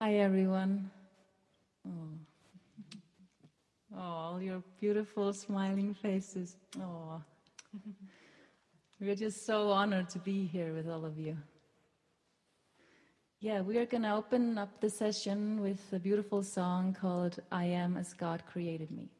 Hi, everyone. Oh. oh, all your beautiful smiling faces. Oh, we're just so honored to be here with all of you. Yeah, we are going to open up the session with a beautiful song called I Am as God Created Me.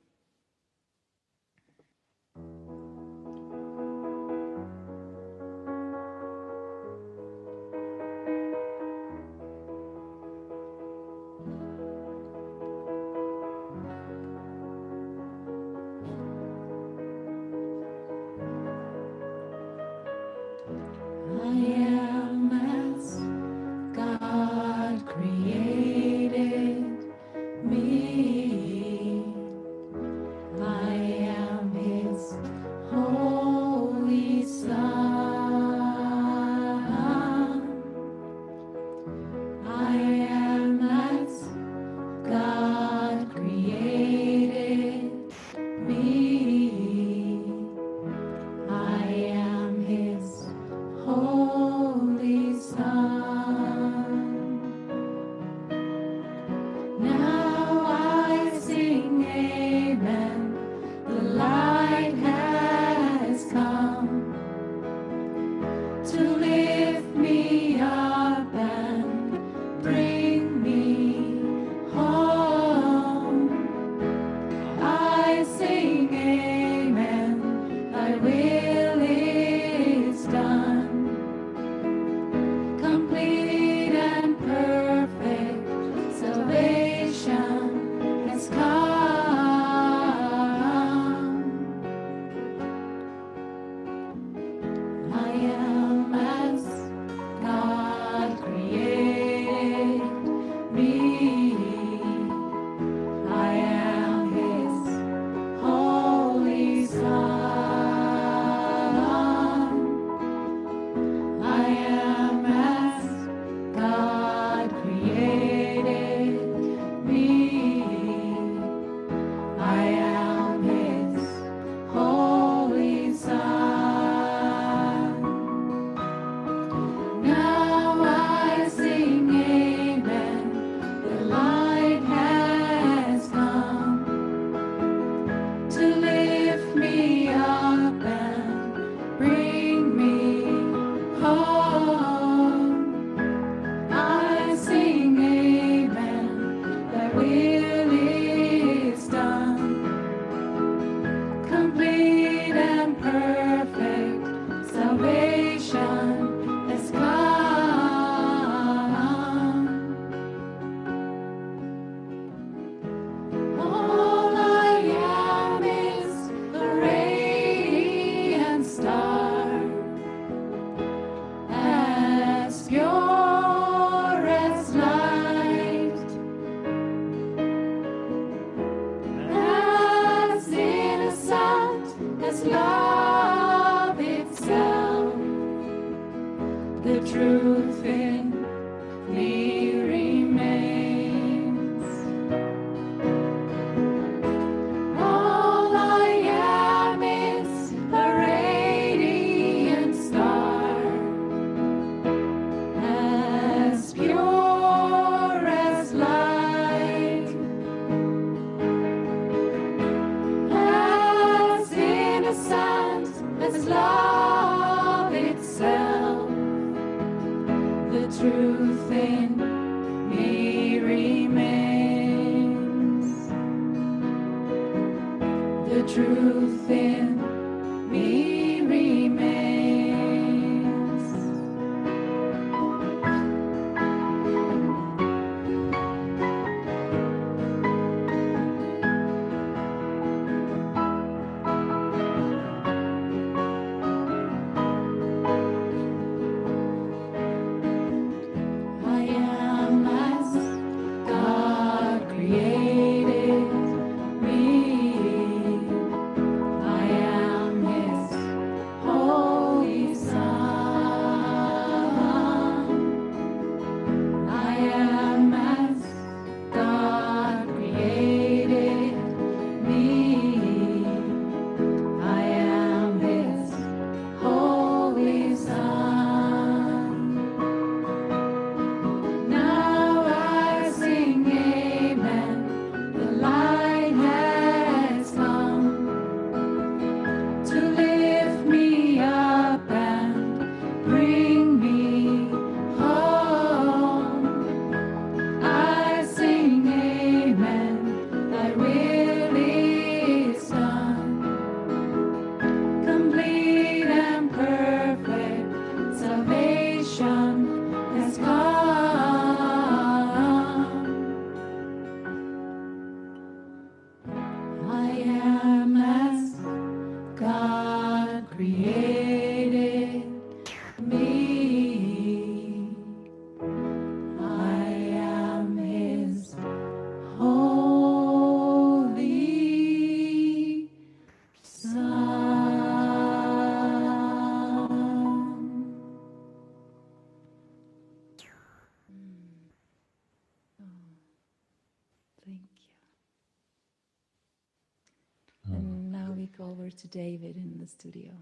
Studio.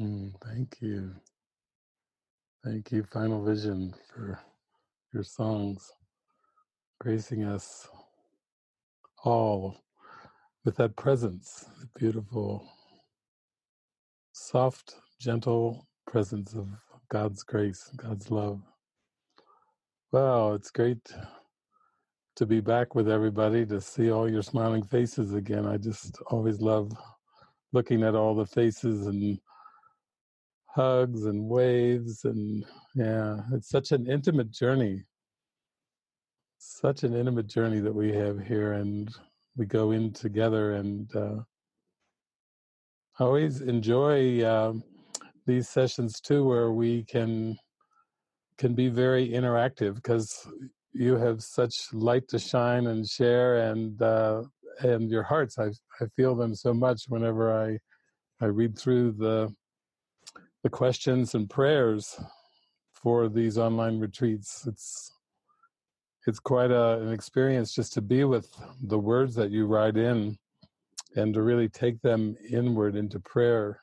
Mm, thank you. Thank you, Final Vision, for your songs, gracing us all with that presence, the beautiful, soft, gentle presence of God's grace, God's love. Wow, it's great to be back with everybody, to see all your smiling faces again. I just always love looking at all the faces and hugs and waves and yeah it's such an intimate journey such an intimate journey that we have here and we go in together and uh, i always enjoy uh, these sessions too where we can can be very interactive because you have such light to shine and share and uh, and your hearts I, I feel them so much whenever i i read through the the questions and prayers for these online retreats. It's it's quite a, an experience just to be with the words that you write in and to really take them inward into prayer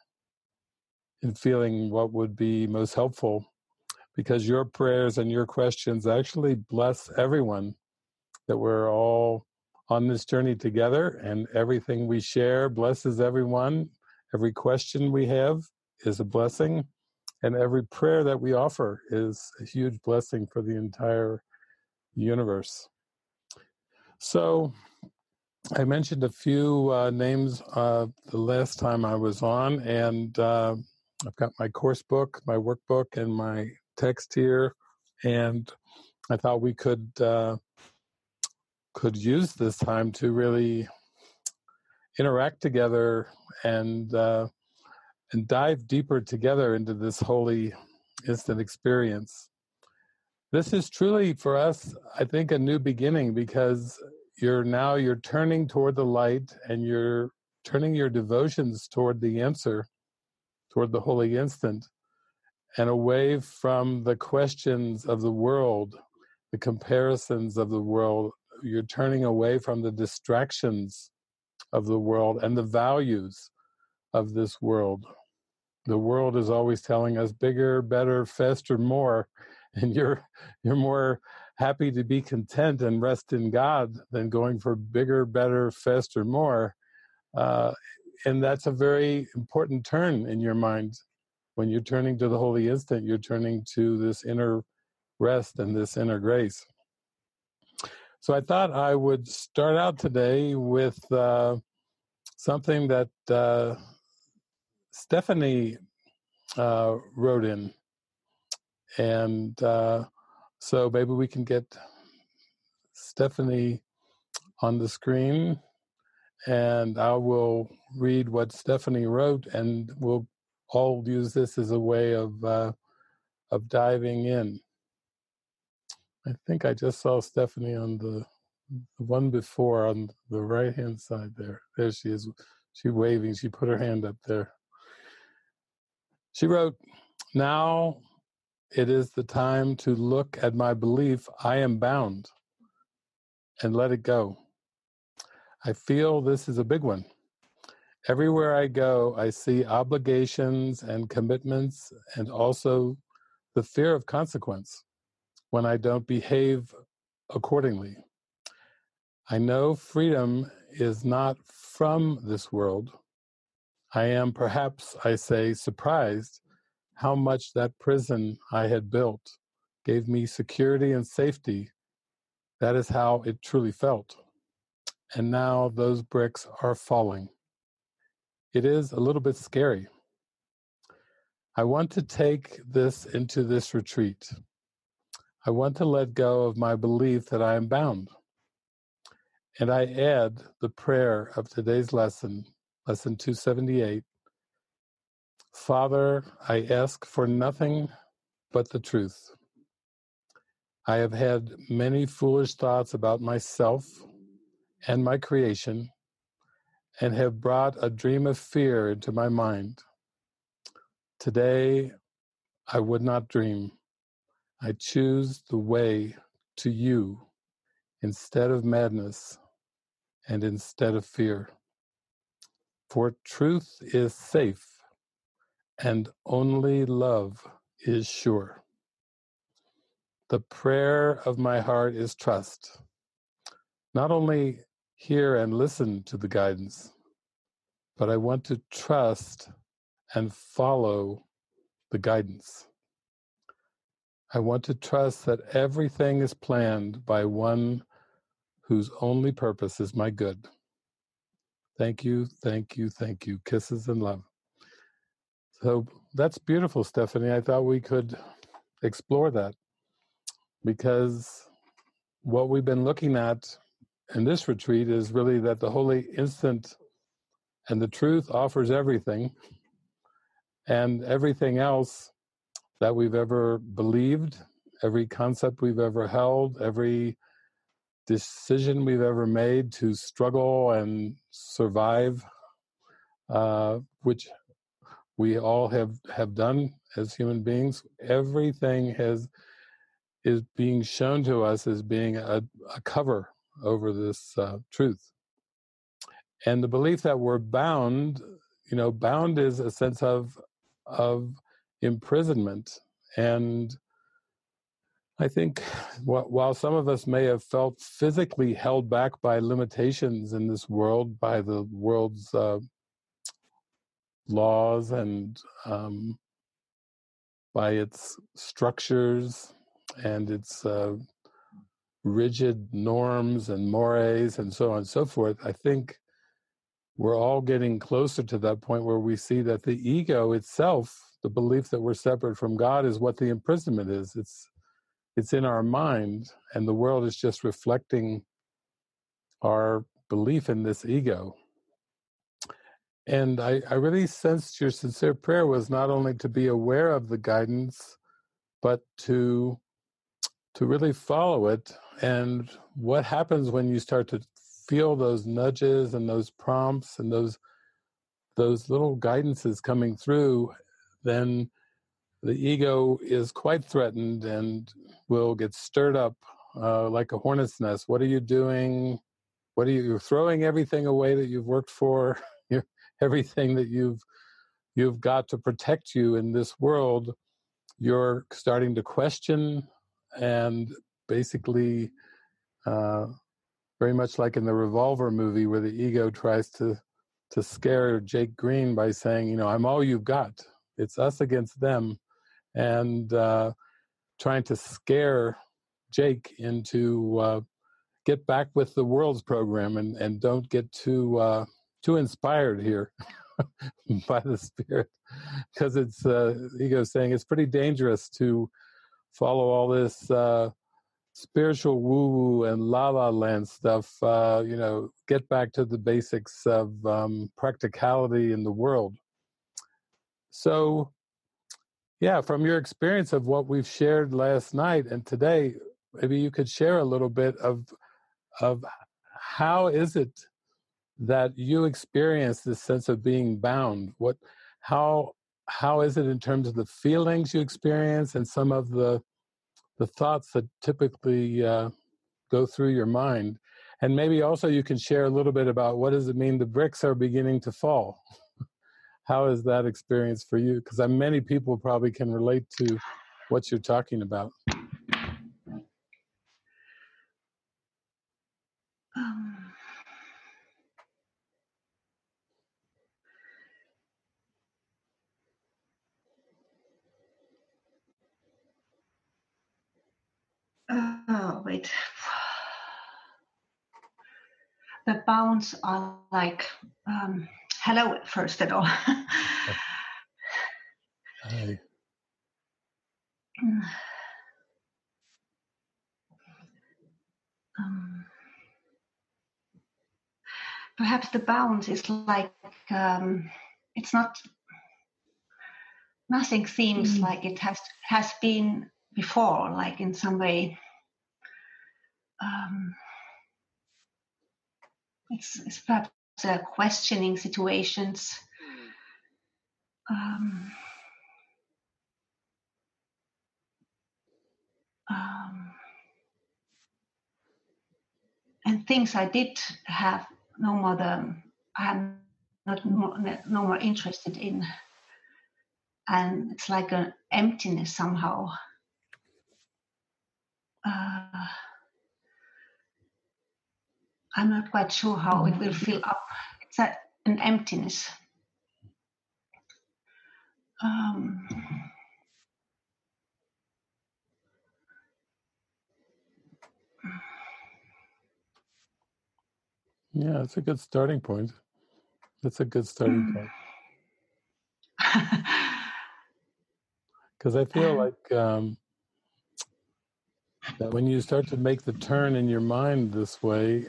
and feeling what would be most helpful because your prayers and your questions actually bless everyone that we're all on this journey together and everything we share blesses everyone every question we have is a blessing, and every prayer that we offer is a huge blessing for the entire universe. So, I mentioned a few uh, names uh, the last time I was on, and uh, I've got my course book, my workbook, and my text here, and I thought we could uh, could use this time to really interact together and uh, and dive deeper together into this holy instant experience. This is truly for us, I think, a new beginning because you're now you're turning toward the light and you're turning your devotions toward the answer, toward the holy instant, and away from the questions of the world, the comparisons of the world. You're turning away from the distractions of the world and the values of this world. The world is always telling us bigger, better, faster, more, and you're you're more happy to be content and rest in God than going for bigger, better, faster, more. Uh, and that's a very important turn in your mind. When you're turning to the holy instant, you're turning to this inner rest and this inner grace. So I thought I would start out today with uh, something that uh, Stephanie uh, wrote in. And uh, so maybe we can get Stephanie on the screen and I will read what Stephanie wrote and we'll all use this as a way of uh, of diving in. I think I just saw Stephanie on the the one before on the right hand side there. There she is. She waving. She put her hand up there. She wrote, Now it is the time to look at my belief I am bound and let it go. I feel this is a big one. Everywhere I go, I see obligations and commitments and also the fear of consequence when I don't behave accordingly. I know freedom is not from this world, I am perhaps, I say, surprised how much that prison I had built gave me security and safety. That is how it truly felt. And now those bricks are falling. It is a little bit scary. I want to take this into this retreat. I want to let go of my belief that I am bound. And I add the prayer of today's lesson Lesson 278. Father, I ask for nothing but the truth. I have had many foolish thoughts about myself and my creation and have brought a dream of fear into my mind. Today, I would not dream. I choose the way to you instead of madness and instead of fear. For truth is safe and only love is sure. The prayer of my heart is trust. Not only hear and listen to the guidance, but I want to trust and follow the guidance. I want to trust that everything is planned by one whose only purpose is my good. Thank you, thank you, thank you. Kisses and love. So that's beautiful, Stephanie. I thought we could explore that because what we've been looking at in this retreat is really that the holy instant and the truth offers everything and everything else that we've ever believed, every concept we've ever held, every decision we've ever made to struggle and survive, uh, which we all have, have done as human beings, everything has is being shown to us as being a, a cover over this uh, truth. And the belief that we're bound, you know, bound is a sense of of imprisonment. And I think while some of us may have felt physically held back by limitations in this world, by the world's uh, laws and um, by its structures and its uh, rigid norms and mores and so on and so forth, I think we're all getting closer to that point where we see that the ego itself, the belief that we're separate from God, is what the imprisonment is. It's it's in our mind, and the world is just reflecting our belief in this ego. And I, I really sensed your sincere prayer was not only to be aware of the guidance, but to to really follow it. And what happens when you start to feel those nudges and those prompts and those those little guidances coming through, then the ego is quite threatened and will get stirred up uh, like a hornet's nest. What are you doing? What are you? You're throwing everything away that you've worked for, everything that you've you've got to protect you in this world. You're starting to question and basically uh, very much like in the revolver movie where the ego tries to to scare jake green by saying you know i'm all you've got. It's us against them and uh, trying to scare jake into uh, get back with the world's program and and don't get too uh, too inspired here by the spirit. Because it's uh, ego saying it's pretty dangerous to follow all this uh, spiritual woo woo and la la land stuff, uh, you know, get back to the basics of um, practicality in the world. So, yeah, from your experience of what we've shared last night and today, maybe you could share a little bit of of how is it that you experience this sense of being bound? What, how, how is it in terms of the feelings you experience and some of the the thoughts that typically uh, go through your mind. And maybe also you can share a little bit about what does it mean the bricks are beginning to fall. How is that experience for you? Because many people probably can relate to what you're talking about. Um. Oh, wait. The bounds are like, um, hello, first at all. Hi. Um, perhaps the bounds is like um, it's not nothing seems mm. like it has has been before, like in some way. Um, it's, it's perhaps uh, questioning situations. Um, um, and things I did have no more the I'm not more, no more interested in, and it's like an emptiness somehow. Uh, I'm not quite sure how it will fill up. It's a, an emptiness. Um, Yeah, it's a good starting point. That's a good starting point. Because I feel Um, like um, that when you start to make the turn in your mind this way,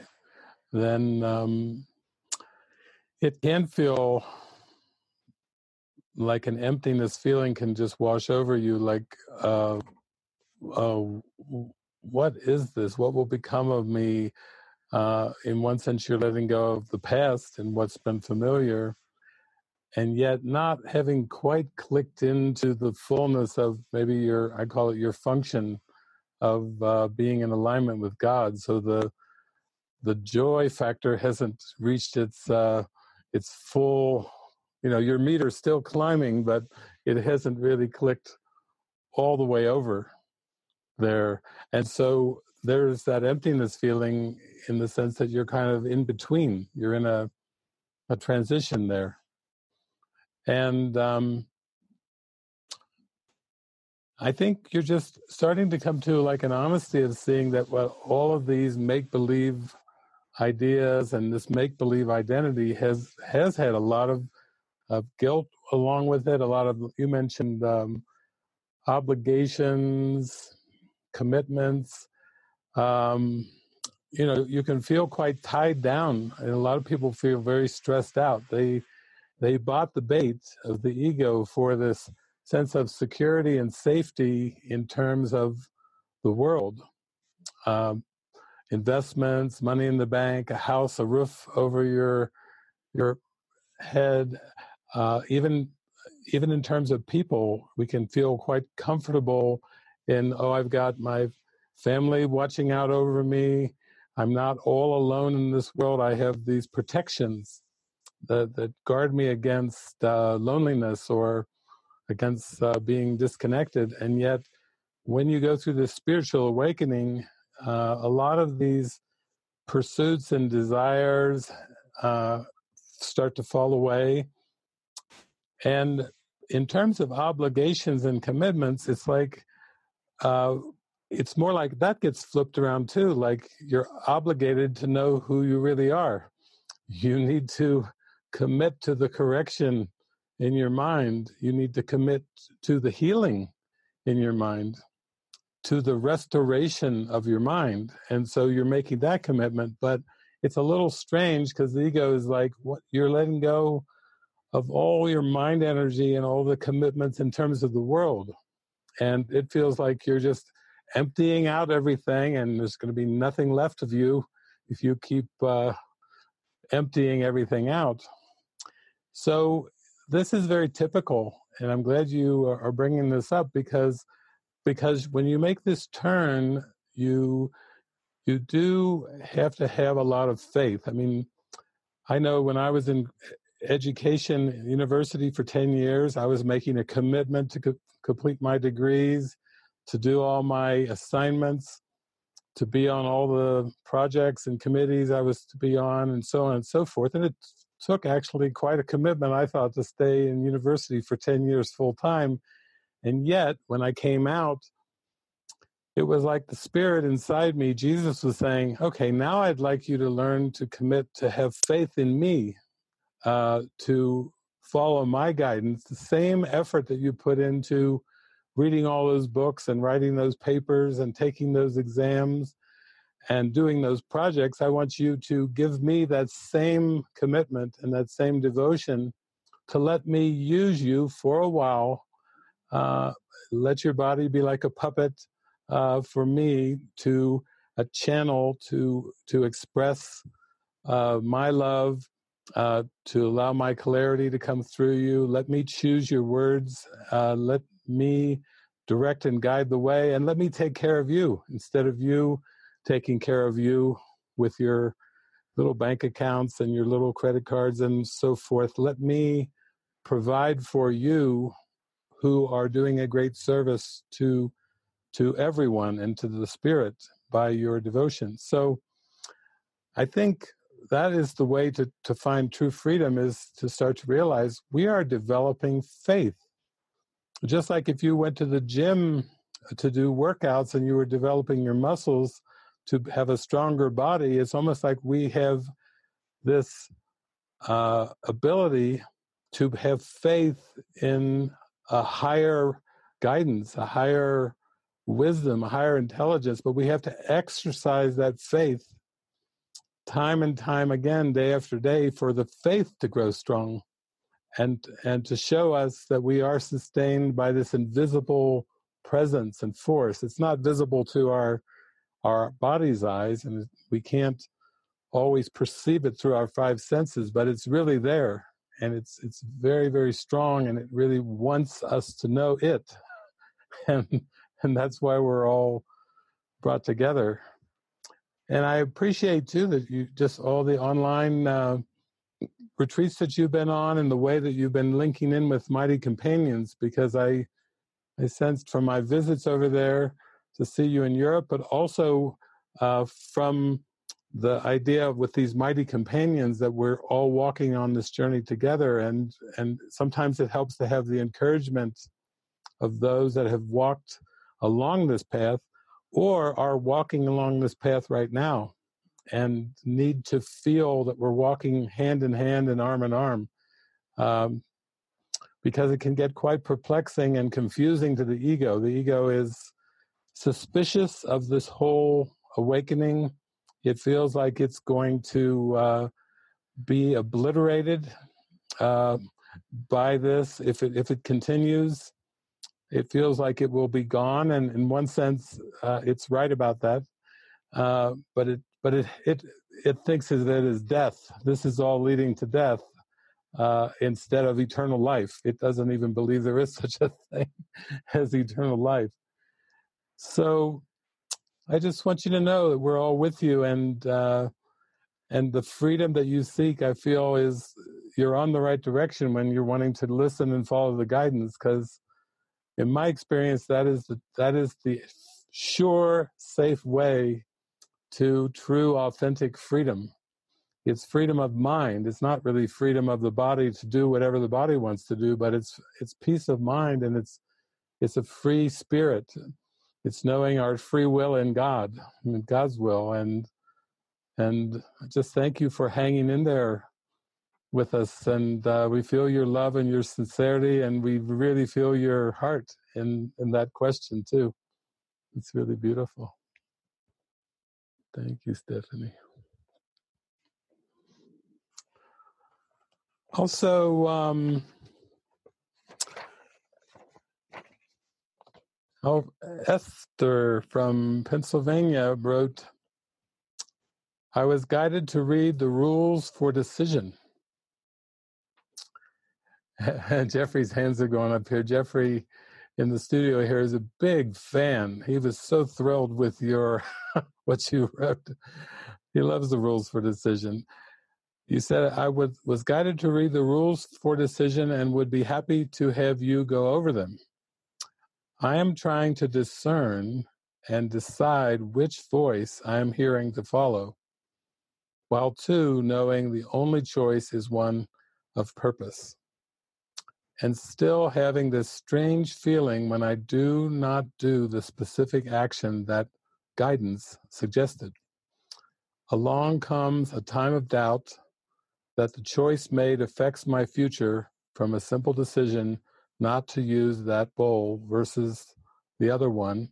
then um, it can feel like an emptiness feeling can just wash over you like uh, uh, what is this? What will become of me uh, in one sense you're letting go of the past and what's been familiar and yet not having quite clicked into the fullness of maybe your i call it your function of uh, being in alignment with god. So the the joy factor hasn't reached its uh, its full you know your meter's still climbing but it hasn't really clicked all the way over there. And so there's that emptiness feeling in the sense that you're kind of in between. You're in a a transition there. And um i think you're just starting to come to like an honesty of seeing that well all of these make believe ideas and this make believe identity has has had a lot of of guilt along with it. A lot of you mentioned um obligations commitments. Um you know you can feel quite tied down and a lot of people feel very stressed out. They they bought the bait of the ego for this sense of security and safety in terms of the world. Um, investments money in the bank a house a roof over your your head uh, even even in terms of people we can feel quite comfortable in oh i've got my family watching out over me. I'm not all alone in this world. I have these protections that, that guard me against uh, loneliness or against uh, being disconnected. And yet when you go through this spiritual awakening uh, a lot of these pursuits and desires uh, start to fall away. And in terms of obligations and commitments it's like uh, it's more like that gets flipped around too like you're obligated to know who you really are. You need to commit to the correction in your mind. You need to commit to the healing in your mind to the restoration of your mind. And so you're making that commitment but it's a little strange because the ego is like what? You're letting go of all your mind energy and all the commitments in terms of the world. And it feels like you're just emptying out everything and there's going to be nothing left of you if you keep uh, emptying everything out. So this is very typical and i'm glad you are bringing this up because because when you make this turn you you do have to have a lot of faith. I mean i know when i was in education university for 10 years i was making a commitment to co- complete my degrees to do all my assignments to be on all the projects and committees i was to be on and so on and so forth. And it took actually quite a commitment i thought to stay in university for 10 years full time and yet when i came out it was like the spirit inside me jesus was saying okay now i'd like you to learn to commit to have faith in me uh, to follow my guidance. The same effort that you put into reading all those books and writing those papers and taking those exams and doing those projects i want you to give me that same commitment and that same devotion to let me use you for a while uh, let your body be like a puppet uh, for me to a channel to to express uh, my love, uh, to allow my clarity to come through you. Let me choose your words. Uh, let me direct and guide the way, and let me take care of you instead of you taking care of you with your little bank accounts and your little credit cards and so forth. Let me provide for you who are doing a great service to to everyone and to the spirit by your devotion. So I think that is the way to, to find true freedom is to start to realize we are developing faith. Just like if you went to the gym to do workouts and you were developing your muscles to have a stronger body, it's almost like we have this uh, ability to have faith in a higher guidance, a higher wisdom, a higher intelligence, but we have to exercise that faith time and time again, day after day, for the faith to grow strong and and to show us that we are sustained by this invisible presence and force. It's not visible to our our body's eyes, and we can't always perceive it through our five senses, but it's really there, and it's it's very very strong, and it really wants us to know it, and and that's why we're all brought together. And I appreciate too that you just all the online uh, retreats that you've been on and the way that you've been linking in with Mighty Companions because I I sensed from my visits over there to see you in Europe, but also uh, from the idea with these mighty companions that we're all walking on this journey together and and sometimes it helps to have the encouragement of those that have walked along this path or are walking along this path right now and need to feel that we're walking hand in hand and arm in arm um, because it can get quite perplexing and confusing to the ego. The ego is suspicious of this whole awakening it feels like it's going to uh, be obliterated uh, by this if it if it continues it feels like it will be gone, and in one sense, uh, it's right about that. Uh, but it, but it, it, it thinks that it is death. This is all leading to death uh, instead of eternal life. It doesn't even believe there is such a thing as eternal life. So, I just want you to know that we're all with you, and uh, and the freedom that you seek, I feel, is you're on the right direction when you're wanting to listen and follow the guidance because in my experience, that is the, that is the sure, safe way to true, authentic freedom. It's freedom of mind. It's not really freedom of the body to do whatever the body wants to do, but it's it's peace of mind and it's it's a free spirit. It's knowing our free will in God, in God's will, and and just thank you for hanging in there with us, and uh, we feel your love and your sincerity, and we really feel your heart in in that question too. It's really beautiful. Thank you, Stephanie. Also, um, oh, Esther from Pennsylvania wrote, I was guided to read the rules for decision Jeffrey's hands are going up here. Jeffrey in the studio here is a big fan. He was so thrilled with your what you wrote. He loves the rules for decision. You said I would, was guided to read the rules for decision and would be happy to have you go over them. I am trying to discern and decide which voice I am hearing to follow, while too knowing the only choice is one of purpose and still having this strange feeling when I do not do the specific action that guidance suggested. Along comes a time of doubt that the choice made affects my future from a simple decision not to use that bowl versus the other one,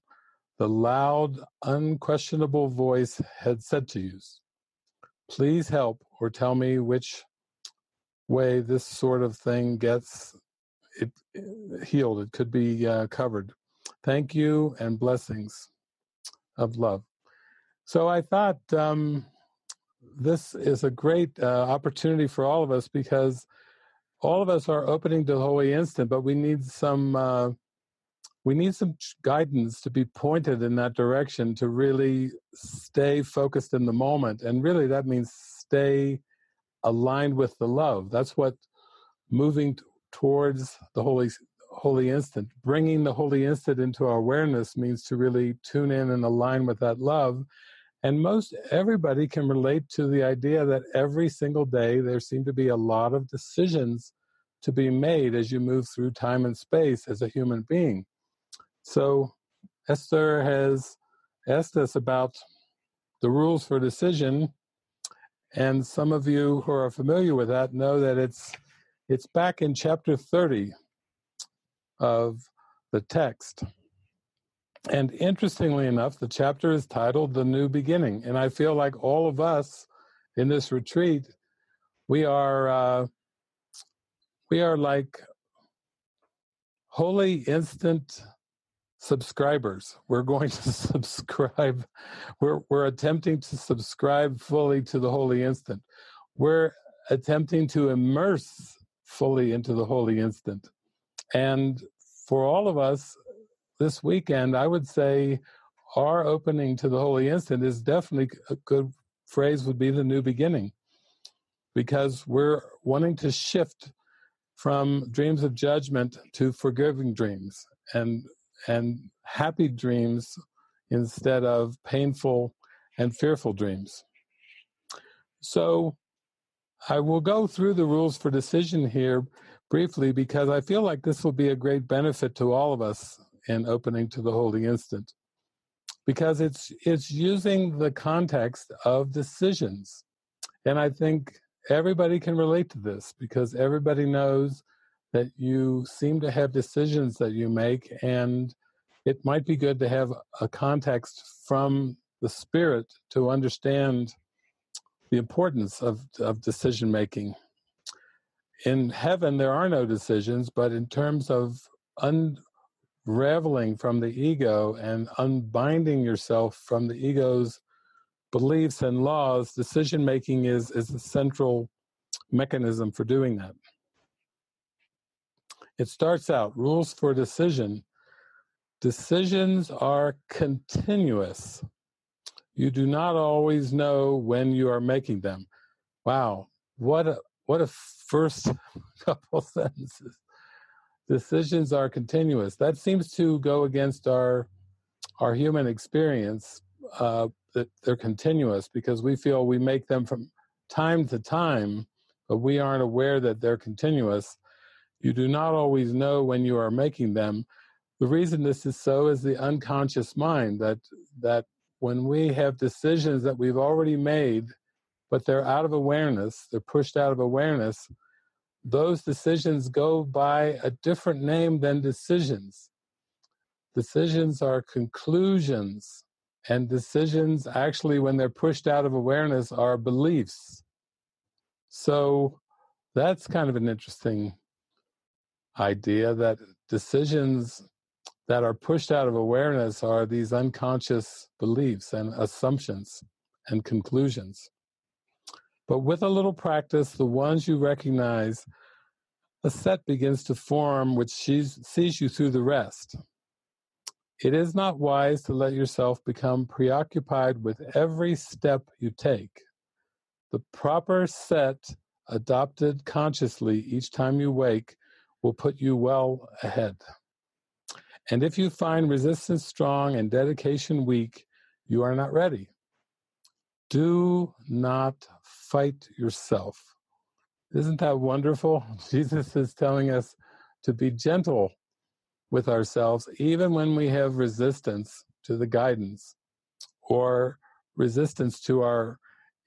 the loud, unquestionable voice had said to use. Please help or tell me which way this sort of thing gets it healed. It could be uh, covered. Thank you and blessings of love. So I thought um, this is a great uh, opportunity for all of us because all of us are opening to the Holy Instant, but we need some uh, we need some guidance to be pointed in that direction to really stay focused in the moment. And really, that means stay aligned with the love. That's what moving towards the holy holy instant bringing the holy instant into our awareness means to really tune in and align with that love and most everybody can relate to the idea that every single day there seem to be a lot of decisions to be made as you move through time and space as a human being so Esther has asked us about the rules for decision, and some of you who are familiar with that know that it's it's back in chapter 30 of the text. And interestingly enough, the chapter is titled The New Beginning. And I feel like all of us in this retreat, we are uh, we are like holy instant subscribers. We're going to subscribe. We're, we're attempting to subscribe fully to the Holy Instant. We're attempting to immerse fully into the Holy Instant. And for all of us this weekend, I would say our opening to the Holy Instant is definitely a good phrase, would be the new beginning. Because we're wanting to shift from dreams of judgment to forgiving dreams. And and happy dreams instead of painful and fearful dreams. So I will go through the rules for decision here briefly because I feel like this will be a great benefit to all of us in opening to the holy instant because it's it's using the context of decisions and i think everybody can relate to this because everybody knows that you seem to have decisions that you make, and it might be good to have a context from the spirit to understand the importance of, of decision making. In heaven, there are no decisions, but in terms of unraveling from the ego and unbinding yourself from the ego's beliefs and laws, decision making is, is the central mechanism for doing that. It starts out rules for decision. Decisions are continuous. You do not always know when you are making them. Wow, what a what a first couple sentences. Decisions are continuous. That seems to go against our our human experience uh, that they're continuous because we feel we make them from time to time, but we aren't aware that they're continuous. You do not always know when you are making them. The reason this is so is the unconscious mind that that when we have decisions that we've already made, but they're out of awareness, they're pushed out of awareness, those decisions go by a different name than decisions. Decisions are conclusions, and decisions, actually, when they're pushed out of awareness, are beliefs. So that's kind of an interesting idea that decisions that are pushed out of awareness are these unconscious beliefs and assumptions and conclusions. But with a little practice, the ones you recognize, a set begins to form which sees sees you through the rest. It is not wise to let yourself become preoccupied with every step you take. The proper set, adopted consciously each time you wake, will put you well ahead. And if you find resistance strong and dedication weak, you are not ready. Do not fight yourself. Isn't that wonderful? Jesus is telling us to be gentle with ourselves, even when we have resistance to the guidance or resistance to our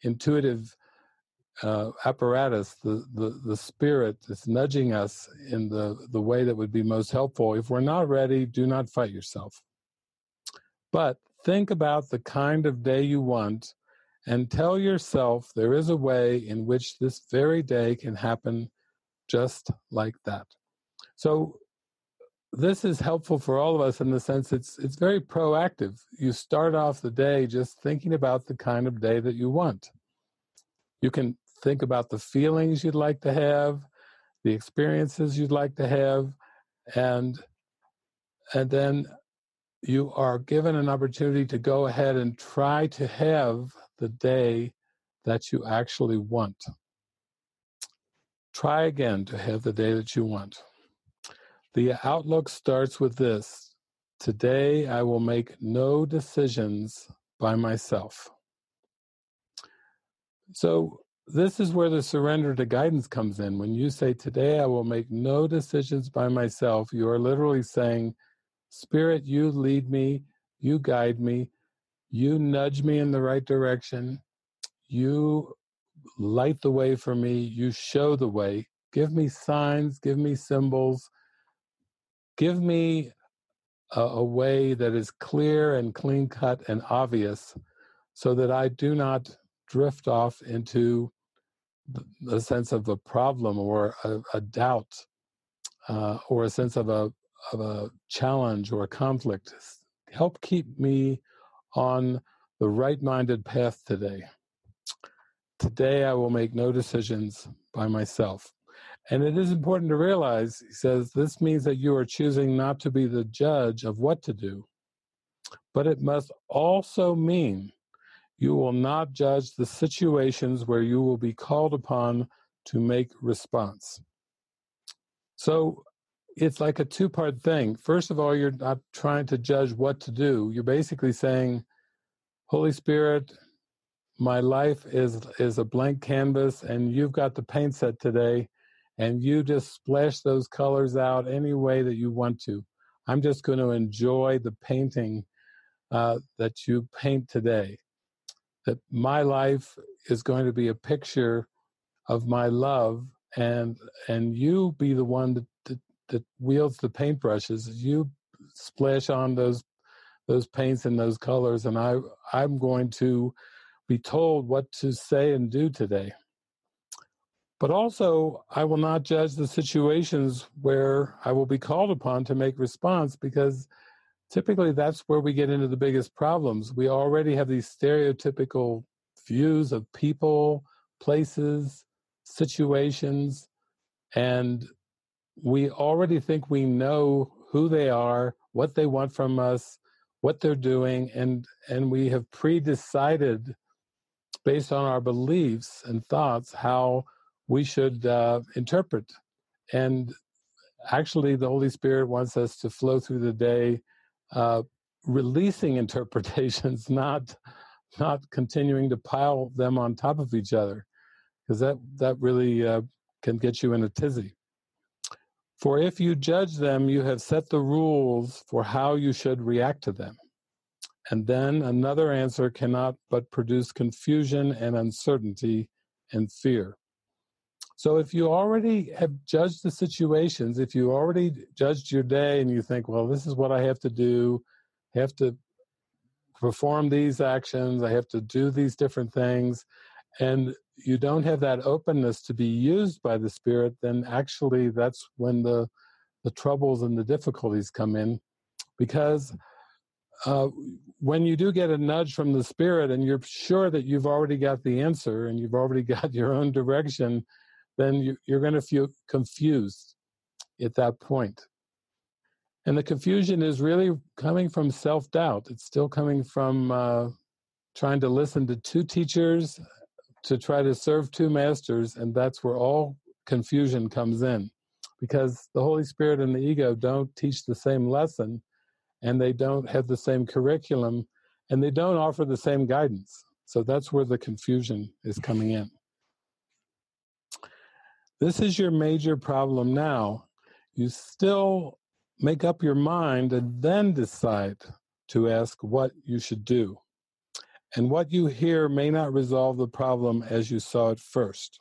intuitive uh, apparatus, the, the, the spirit that's nudging us in the, the way that would be most helpful. If we're not ready, do not fight yourself. But think about the kind of day you want and tell yourself there is a way in which this very day can happen just like that. So this is helpful for all of us in the sense it's it's very proactive. You start off the day just thinking about the kind of day that you want. You can think about the feelings you'd like to have, the experiences you'd like to have, and and then you are given an opportunity to go ahead and try to have the day that you actually want. Try again to have the day that you want. The outlook starts with this Today I will make no decisions by myself. So, this is where the surrender to guidance comes in. When you say, Today I will make no decisions by myself, you are literally saying, Spirit, you lead me, you guide me, you nudge me in the right direction, you light the way for me, you show the way. Give me signs, give me symbols, give me a, a way that is clear and clean cut and obvious so that I do not drift off into the sense of a problem or a, a doubt uh, or a sense of a of a challenge or conflict. Help keep me on the right-minded path today. Today I will make no decisions by myself. And it is important to realize, he says, this means that you are choosing not to be the judge of what to do, but it must also mean you will not judge the situations where you will be called upon to make response. So it's like a two part thing. First of all, you're not trying to judge what to do. You're basically saying, Holy Spirit, my life is is a blank canvas and you've got the paint set today and you just splash those colors out any way that you want to. I'm just going to enjoy the painting uh, that you paint today that my life is going to be a picture of my love and and you be the one that, that, that wields the paintbrushes you splash on those those paints and those colors and i i'm going to be told what to say and do today but also i will not judge the situations where i will be called upon to make response because typically that's where we get into the biggest problems. We already have these stereotypical views of people, places, situations, and we already think we know who they are, what they want from us, what they're doing, and and we have pre-decided based on our beliefs and thoughts how we should uh, interpret. And actually, the Holy Spirit wants us to flow through the day uh, releasing interpretations, not not continuing to pile them on top of each other, because that that really uh, can get you in a tizzy. For if you judge them, you have set the rules for how you should react to them. And then another answer cannot but produce confusion and uncertainty and fear. So if you already have judged the situations, if you already judged your day and you think, well, this is what I have to do, I have to perform these actions, I have to do these different things, and you don't have that openness to be used by the Spirit, then actually that's when the the troubles and the difficulties come in, because uh, when you do get a nudge from the Spirit and you're sure that you've already got the answer and you've already got your own direction, then you, you're going to feel confused at that. And the confusion is really coming from self doubt. It's still coming from uh, trying to listen to two teachers to try to serve two masters, and that's where all confusion comes in. Because the Holy Spirit and the ego don't teach the same lesson, and they don't have the same curriculum, and they don't offer the same guidance. So that's where the confusion is coming in. This is your major problem now. You still make up your mind and then decide to ask what you should do. And what you hear may not resolve the problem as you saw it first.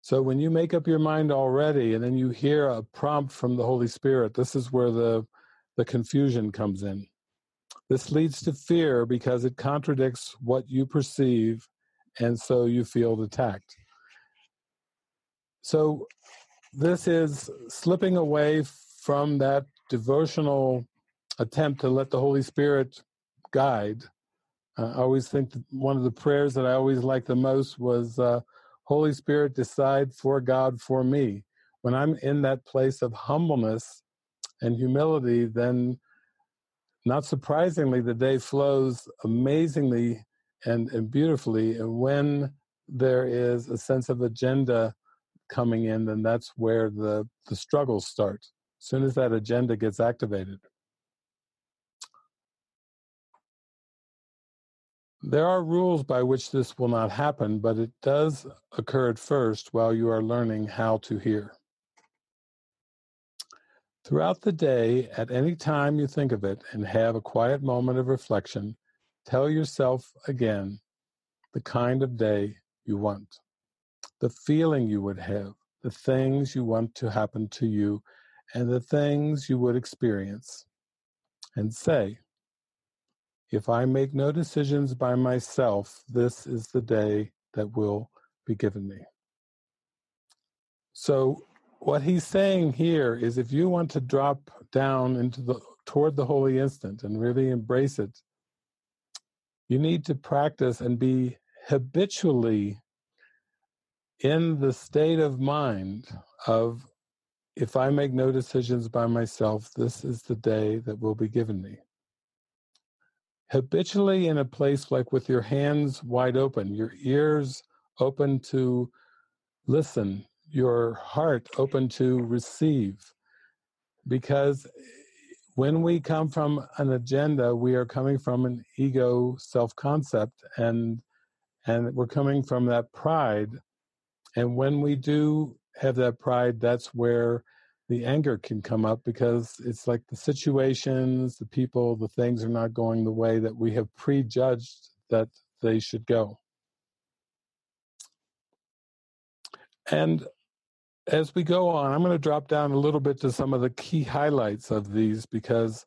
So when you make up your mind already and then you hear a prompt from the Holy Spirit, this is where the, the confusion comes in. This leads to fear because it contradicts what you perceive, and so you feel attacked. So this is slipping away from that devotional attempt to let the Holy Spirit guide. Uh, I always think one of the prayers that I always liked the most was uh, Holy Spirit, decide for God for me. When I'm in that place of humbleness and humility, then not surprisingly, the day flows amazingly and, and beautifully. And when there is a sense of agenda coming in, then that's where the, the struggles start. As soon as that agenda gets activated. There are rules by which this will not happen, but it does occur at first while you are learning how to hear. Throughout the day, at any time you think of it and have a quiet moment of reflection, tell yourself again the kind of day you want, the feeling you would have, the things you want to happen to you, and the things you would experience. And say, if I make no decisions by myself, this is the day that will be given me. So what he's saying here is if you want to drop down into the toward the holy instant and really embrace it you need to practice and be habitually in the state of mind of if i make no decisions by myself this is the day that will be given me habitually in a place like with your hands wide open your ears open to listen your heart open to receive. Because eh, when we come from an agenda, we are coming from an ego self concept and and we're coming from that pride. And when we do have that pride, that's where the anger can come up because it's like the situations, the people, the things are not going the way that we have prejudged that they should go. And as we go on, I'm going to drop down a little bit to some of the key highlights of these because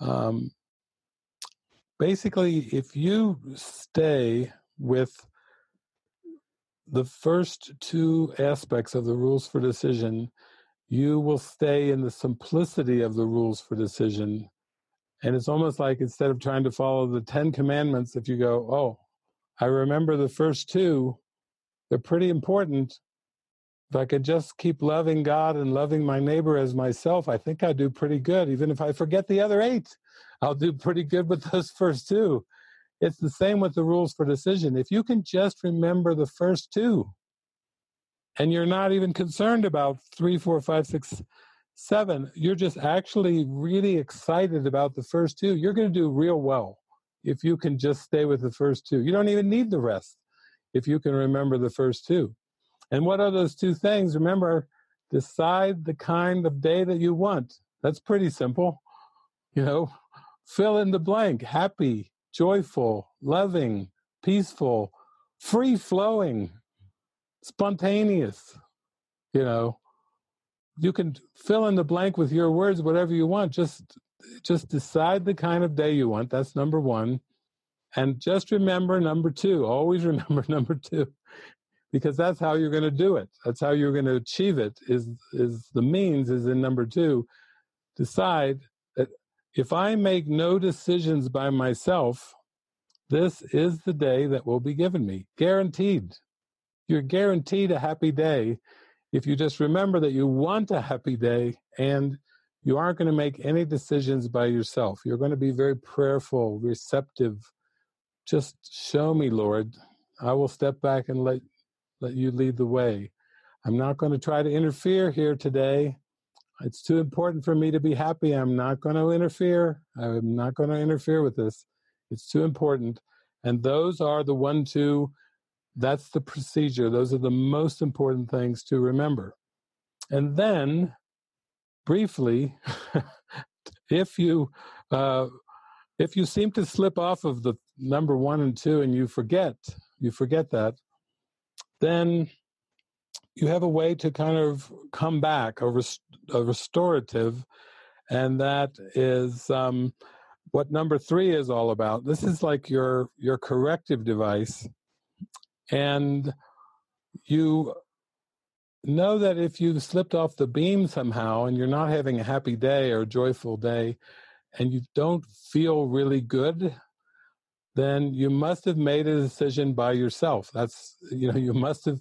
um, basically, if you stay with the first two aspects of the rules for decision, you will stay in the simplicity of the rules for decision. And it's almost like instead of trying to follow the Ten Commandments, if you go, oh, I remember the first two, they're pretty important if I could just keep loving God and loving my neighbor as myself, I think I do pretty good. Even if I forget the other eight, I'll do pretty good with those first two. It's the same with the rules for decision. If you can just remember the first two, and you're not even concerned about three, four, five, six, seven, you're just actually really excited about the first two, you're going to do real well if you can just stay with the first two. You don't even need the rest if you can remember the first two. And what are those two things? Remember, decide the kind of day that you want. That's pretty simple. You know, fill in the blank happy, joyful, loving, peaceful, free flowing, spontaneous. You know, you can fill in the blank with your words, whatever you want. Just just decide the kind of day you want. That's number one. And just remember number two. Always remember number two because that's how you're going to do it that's how you're going to achieve it is is the means is in number 2 decide that if i make no decisions by myself this is the day that will be given me guaranteed you're guaranteed a happy day if you just remember that you want a happy day and you aren't going to make any decisions by yourself you're going to be very prayerful receptive just show me lord i will step back and let let you lead the way. I'm not going to try to interfere here today. It's too important for me to be happy. I'm not going to interfere. I'm not going to interfere with this. It's too important. And those are the one, two, that's the procedure. Those are the most important things to remember. And then, briefly, if you uh, if you seem to slip off of the number one and two and you forget, you forget that, then you have a way to kind of come back, a, rest- a restorative, and that is um, what number three is all about. This is like your your corrective device, and you know that if you slipped off the beam somehow and you're not having a happy day or a joyful day, and you don't feel really good then you must have made a decision by yourself. That's, you know, you must have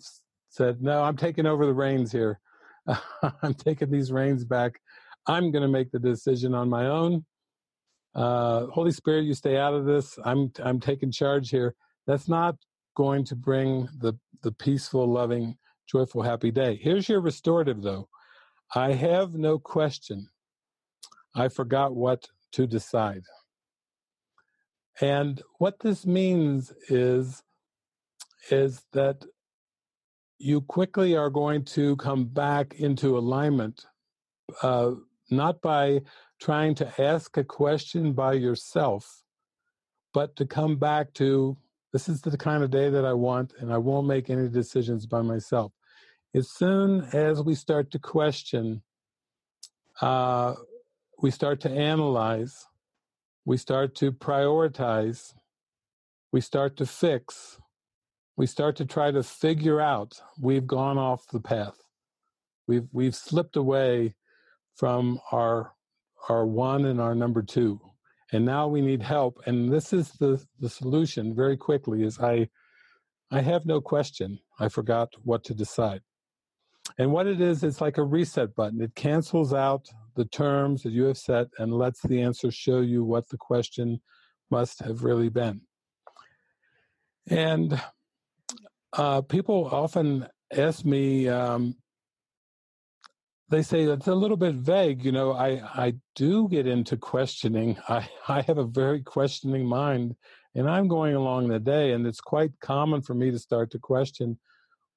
said, no, I'm taking over the reins here. I'm taking these reins back. I'm going to make the decision on my own. Uh, Holy Spirit, you stay out of this. I'm I'm taking charge here. That's not going to bring the the peaceful, loving, joyful, happy day. Here's your restorative, though. I have no question. I forgot what to decide. And what this means is is that you quickly are going to come back into alignment, uh, not by trying to ask a question by yourself, but to come back to this is the kind of day that I want, and I won't make any decisions by myself. As soon as we start to question, uh, we start to analyze, we start to prioritize, we start to fix, we start to try to figure out we've gone off the path. We've we've slipped away from our our one and our number two. And now we need help. And this is the, the solution very quickly is I I have no question. I forgot what to decide. And what it is, it's like a reset button. It cancels out the terms that you have set and lets the answer show you what the question must have really been. And uh, people often ask me, um, they say it's a little bit vague. You know, I, I do get into questioning. I, I have a very questioning mind, and I'm going along the day, and it's quite common for me to start to question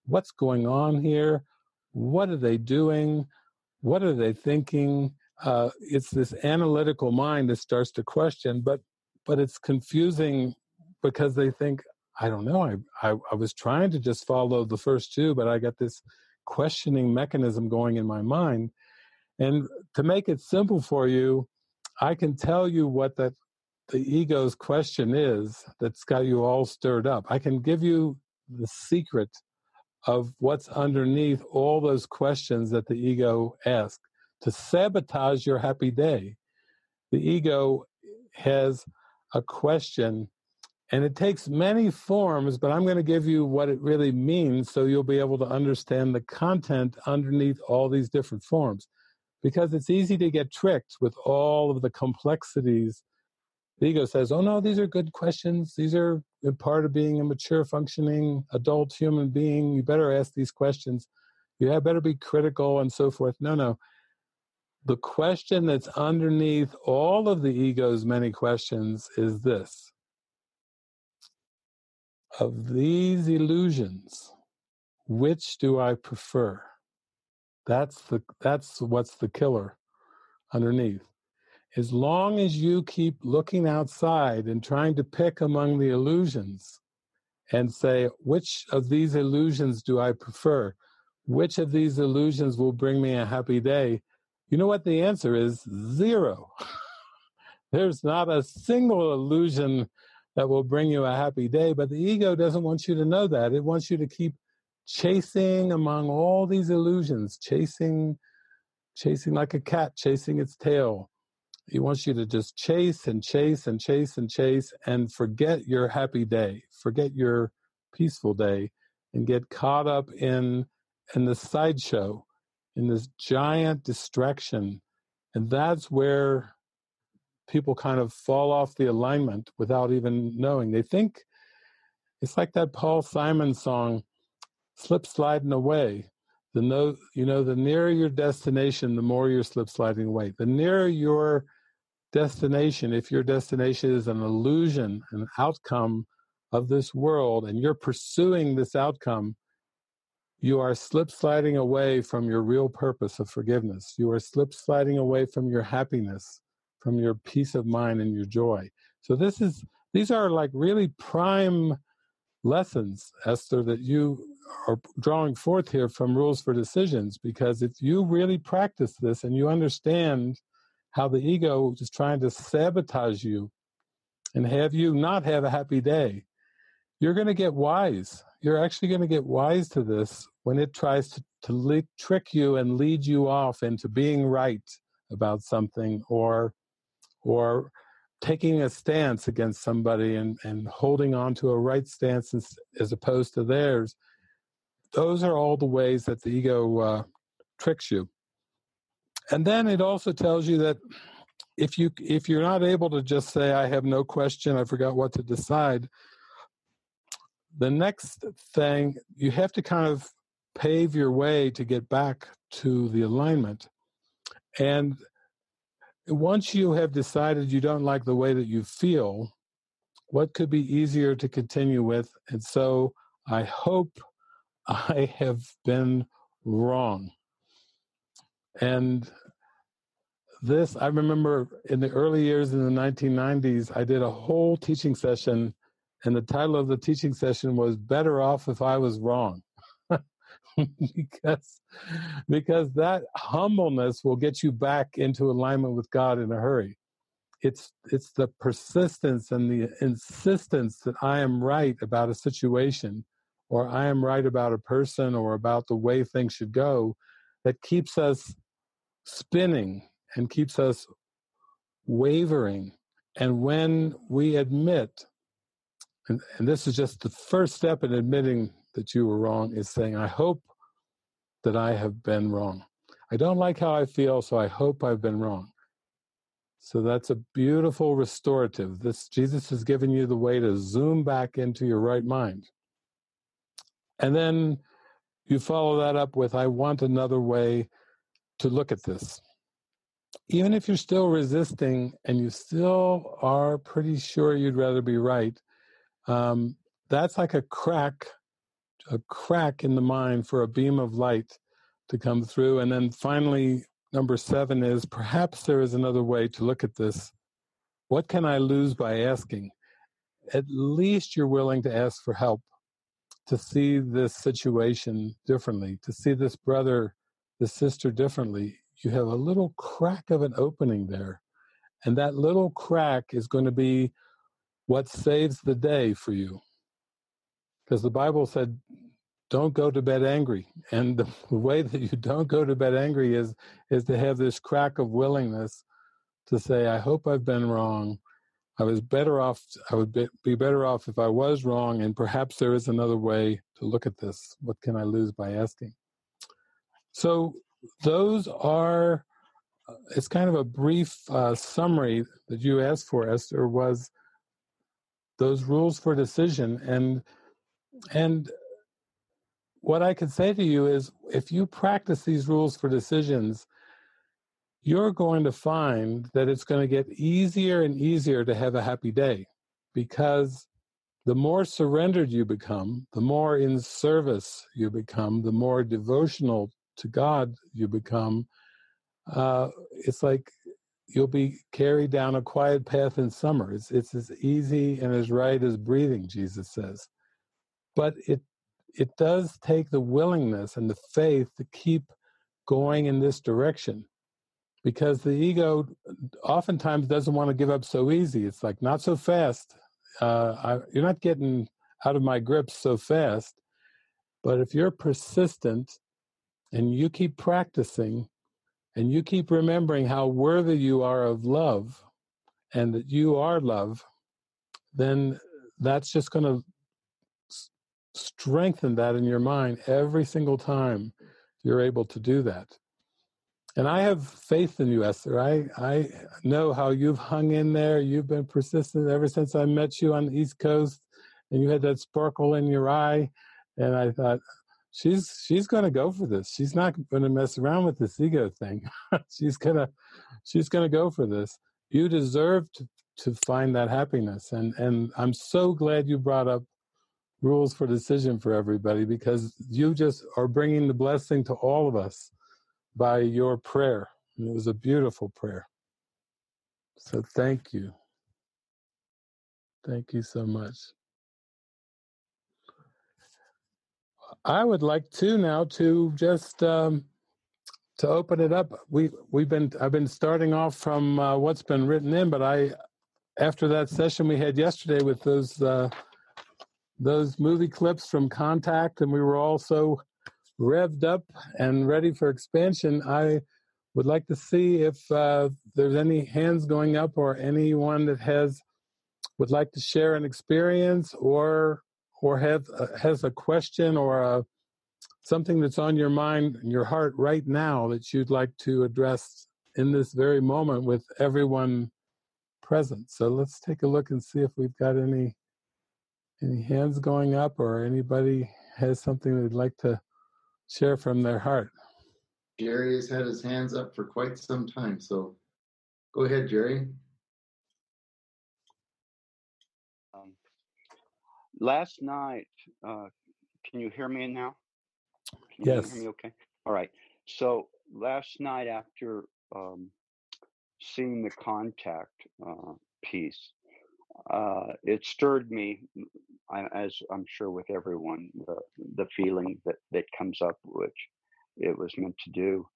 what's going on here? What are they doing? What are they thinking? Uh, it's this analytical mind that starts to question, but but it's confusing because they think I don't know. I, I, I was trying to just follow the first two, but I got this questioning mechanism going in my mind. And to make it simple for you, I can tell you what that the ego's question is that's got you all stirred up. I can give you the secret of what's underneath all those questions that the ego asks to sabotage your happy day. The ego has a question and it takes many forms, but I'm going to give you what it really means so you'll be able to understand the content underneath all these different forms. Because it's easy to get tricked with all of the complexities. The ego says, oh no, these are good questions. These are part of being a mature, functioning adult human being. You better ask these questions. You have better be critical and so forth. No, no. The question that's underneath all of the ego's many questions is this of these illusions, which do I prefer? That's the that's what's the killer underneath. As long as you keep looking outside and trying to pick among the illusions and say, which of these illusions do I prefer? Which of these illusions will bring me a happy day? You know what the answer is? Zero. There's not a single illusion that will bring you a happy day. But the ego doesn't want you to know that. It wants you to keep chasing among all these illusions, chasing, chasing like a cat chasing its tail. He wants you to just chase and chase and chase and chase and forget your happy day, forget your peaceful day, and get caught up in in the sideshow, in this giant distraction. And that's where people kind of fall off the alignment without even knowing. They think it's like that Paul Simon song, "Slip Sliding Away." The no, you know, the nearer your destination, the more you're slip sliding away. The nearer your destination, if your destination is an illusion, an outcome of this world, and you're pursuing this outcome, you are slip sliding away from your real purpose of forgiveness. You are slip sliding away from your happiness from your peace of mind and your joy. So this is these are like really prime lessons, Esther, that you are drawing forth here from rules for decisions. Because if you really practice this and you understand how the ego is trying to sabotage you and have you not have a happy day, you're going to get wise. You're actually going to get wise to this when it tries to, to trick you and lead you off into being right about something or or taking a stance against somebody and, and holding on to a right stance as, as opposed to theirs, those are all the ways that the ego uh, tricks you. and then it also tells you that if you if you're not able to just say I have no question, I forgot what to decide, the next thing you have to kind of pave your way to get back to the alignment. And once you have decided you don't like the way that you feel, what could be easier to continue with? And so I hope I have been wrong. And this, I remember in the early years in the 1990s, I did a whole teaching session, and the title of the teaching session was Better Off If I Was Wrong. because because that humbleness will get you back into alignment with God in a hurry. It's it's the persistence and the insistence that I am right about a situation or I am right about a person or about the way things should go that keeps us spinning and keeps us wavering. And when we admit, and, and this is just the first step in admitting that you were wrong, is saying, I hope that I have been wrong. I don't like how I feel, so I hope I've been wrong. So that's a beautiful restorative. This Jesus has given you the way to zoom back into your right mind. And then you follow that up with, I want another way to look at this. Even if you're still resisting and you still are pretty sure you'd rather be right, um, that's like a crack, a crack in the mind for a beam of light to come through. And then finally, number seven is perhaps there is another way to look at this. What can I lose by asking? At least you're willing to ask for help to see this situation differently, to see this brother, this sister differently. You have a little crack of an opening there. And that little crack is going to be what saves the day for you. Because the Bible said, don't go to bed angry. And the way that you don't go to bed angry is, is to have this crack of willingness to say, I hope I've been wrong. I was better off, I would be better off if I was wrong, and perhaps there is another way to look at this. What can I lose by asking? So, those are, uh, it's kind of a brief uh, summary that you asked for, Esther, was those rules for decision. And, and what I can say to you is if you practice these rules for decisions, you're going to find that it's going to get easier and easier to have a happy day because the more surrendered you become, the more in service you become, the more devotional to God you become. Uh, it's like you'll be carried down a quiet path in summer. It's, it's as easy and as right as breathing, Jesus says. But it it does take the willingness and the faith to keep going in this direction because the ego oftentimes doesn't want to give up so easy. It's like, not so fast. Uh, I, you're not getting out of my grips so fast. But if you're persistent and you keep practicing and you keep remembering how worthy you are of love and that you are love, then that's just going to strengthen that in your mind every single time you're able to do that. And I have faith in you, Esther. I, I know how you've hung in there. You've been persistent ever since I met you on the East Coast, and you had that sparkle in your eye. And I thought, she's she's going to go for this. She's not going to mess around with this ego thing. she's gonna she's to go for this. You deserve to, to find that happiness, and and I'm so glad you brought up rules for decision for everybody because you just are bringing the blessing to all of us by your prayer. And it was a beautiful prayer. So thank you. Thank you so much. I would like to now to just um, to open it up. We we've been I've been starting off from uh, what's been written in, but I after that session we had yesterday with those uh, those movie clips from Contact, and we were all so revved up and ready for expansion. I would like to see if uh, there's any hands going up or anyone that has would like to share an experience or or have uh, has a question or a something that's on your mind and your heart right now that you'd like to address in this very moment with everyone present. So let's take a look and see if we've got any any hands going up or anybody has something they'd like to share from their heart. Jerry has had his hands up for quite some time, so go ahead, Jerry. Um, last night, uh, can you hear me now? Can you Yes. hear me okay? All right. So last night after um, seeing the contact uh, piece, uh, it stirred me, as I'm sure with everyone, the, the feeling that, that comes up, which it was meant to do.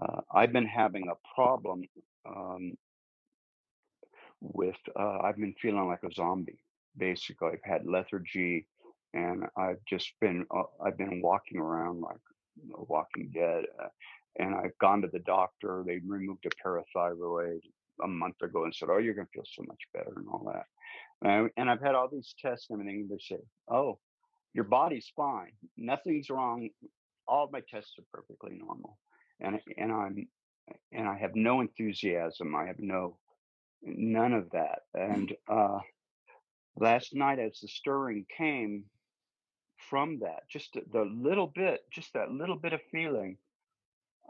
Uh, I've been having a problem um, with, uh, I've been feeling like a zombie. Basically, I've had lethargy and I've just been, uh, I've been walking around like a walking dead. Uh, and I've gone to the doctor. They removed a parathyroid a month ago and said, "Oh, you're going to feel so much better," and all that. And, and I've had all these tests and everything. They say, "Oh, your body's fine. Nothing's wrong. All my tests are perfectly normal." And and I'm and I have no enthusiasm. I have no none of that. And uh, last night, as the stirring came from that, just the- little bit, just that little bit of feeling,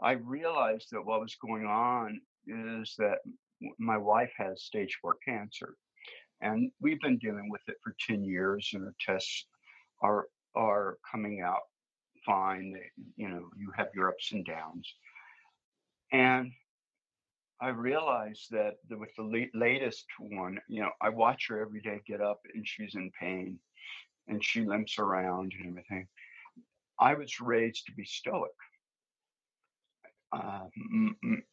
I realized that what was going on is that my wife has stage four cancer, and we've been dealing with it for ten years, and the tests are are coming out fine. You know, you have your ups and downs, and I realized that with the la- latest one, you know, I watch her every day get up, and she's in pain, and she limps around and everything. I was raised to be stoic. Uh,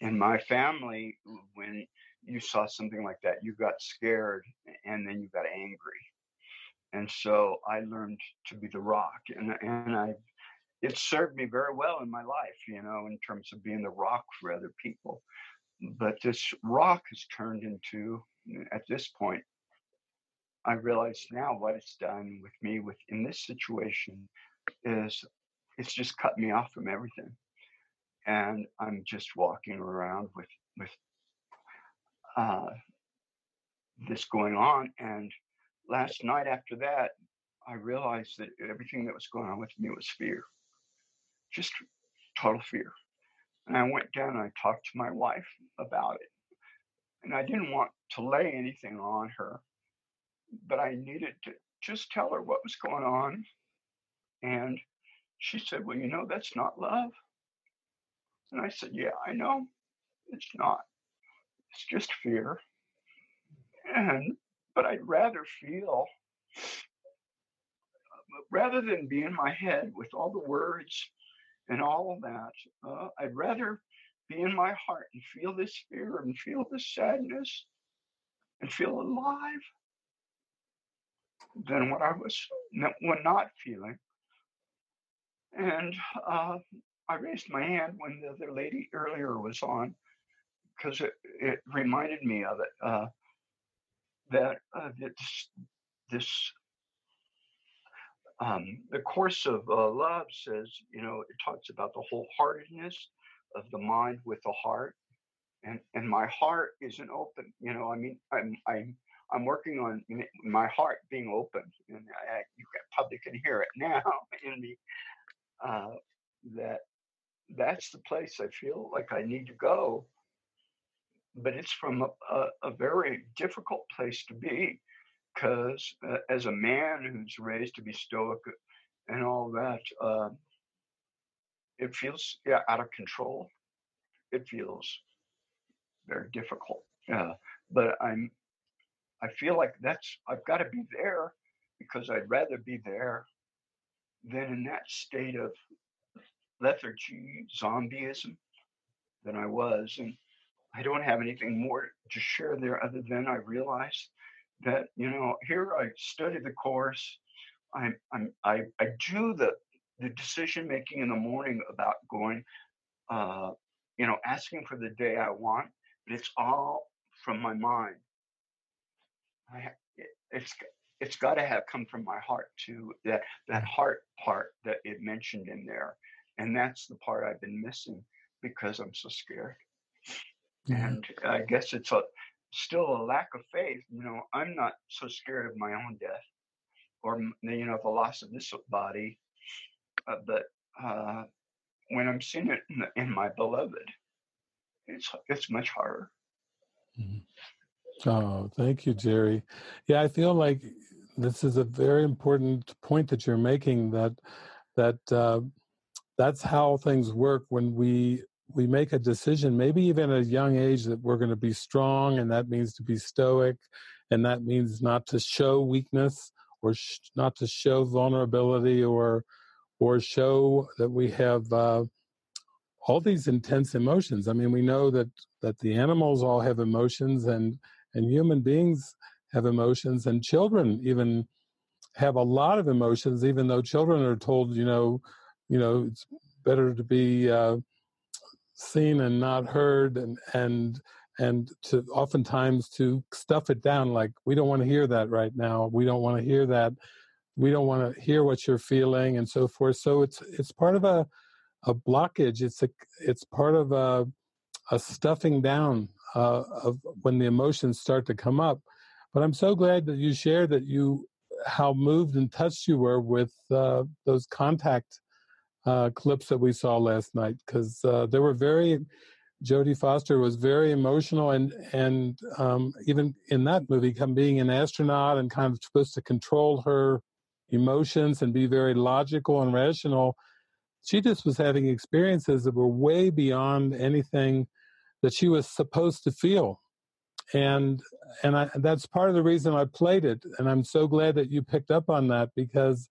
in my family, when you saw something like that, you got scared and then you got angry. And so I learned to be the rock, and and I it served me very well in my life, you know, in terms of being the rock for other people. But this rock has turned into, at this point, I realize now what it's done with me with in this situation is it's just cut me off from everything and i'm just walking around with with uh, this going on and last night after that i realized that everything that was going on with me was fear. Just total fear. And i went down and i talked to my wife about it. And i didn't want to lay anything on her but i needed to just tell her what was going on. And she said well you know that's not love And I said, Yeah, I know. It's not. It's just fear. And but I'd rather feel rather than be in my head with all the words and all that, uh, I'd rather be in my heart and feel this fear and feel this sadness and feel alive than what I was when not feeling. And uh, I raised my hand when the other lady earlier was on because it, it reminded me of it. Uh, that uh, this, this um, the course of uh, love says, you know, it talks about the wholeheartedness of the mind with the heart, and and my heart isn't open. You know, I mean, I'm I'm I'm working on my heart being open, and I, you probably can hear it now in me. Uh, that that's the place I feel like I need to go, but it's from a, a, a very difficult place to be because uh, as a man who's raised to be stoic and all that, uh, it feels yeah out of control. It feels very difficult. Uh, but I'm I feel like that's I've got to be there because I'd rather be there than in that state of lethargy, zombieism than I was, and I don't have anything more to share there other than I realized that you know here I study the course. I'm, I'm, I, I do the, the decision making in the morning about going, uh, you know, asking for the day I want, but it's all from my mind. I, it, it's, it's got to have come from my heart to that that heart part that it mentioned in there and that's the part i've been missing because i'm so scared Yeah. and i guess it's a still a lack of faith you know i'm not so scared of my own death or you know the loss of this body uh, but uh, when i'm seeing it in, the, in my beloved it's it's much harder Mhm. Oh, thank you, Jerry. Yeah, I feel like this is a very important point that you're making. That that uh, that's how things work when we we make a decision, maybe even at a young age, that we're going to be strong, and that means to be stoic, and that means not to show weakness or sh- not to show vulnerability or or show that we have uh, all these intense emotions. I mean, we know that that the animals all have emotions, and and human beings have emotions, and children even have a lot of emotions. Even though children are told, you know, you know, it's better to be uh, seen and not heard, and and and to oftentimes to stuff it down. Like we don't want to hear that right now. We don't want to hear that. We don't want to hear what you're feeling, and so forth. So it's it's part of a a blockage. It's a it's part of a a stuffing down uh, of when the emotions start to come up. But I'm so glad that you shared that you how moved and touched you were with uh, those contact uh, clips that we saw last night because uh, they were very. Jodie Foster was very emotional, and and um, even in that movie, come being an astronaut and kind of supposed to control her emotions and be very logical and rational she just was having experiences that were way beyond anything that she was supposed to feel and and I, that's part of the reason i played it and i'm so glad that you picked up on that because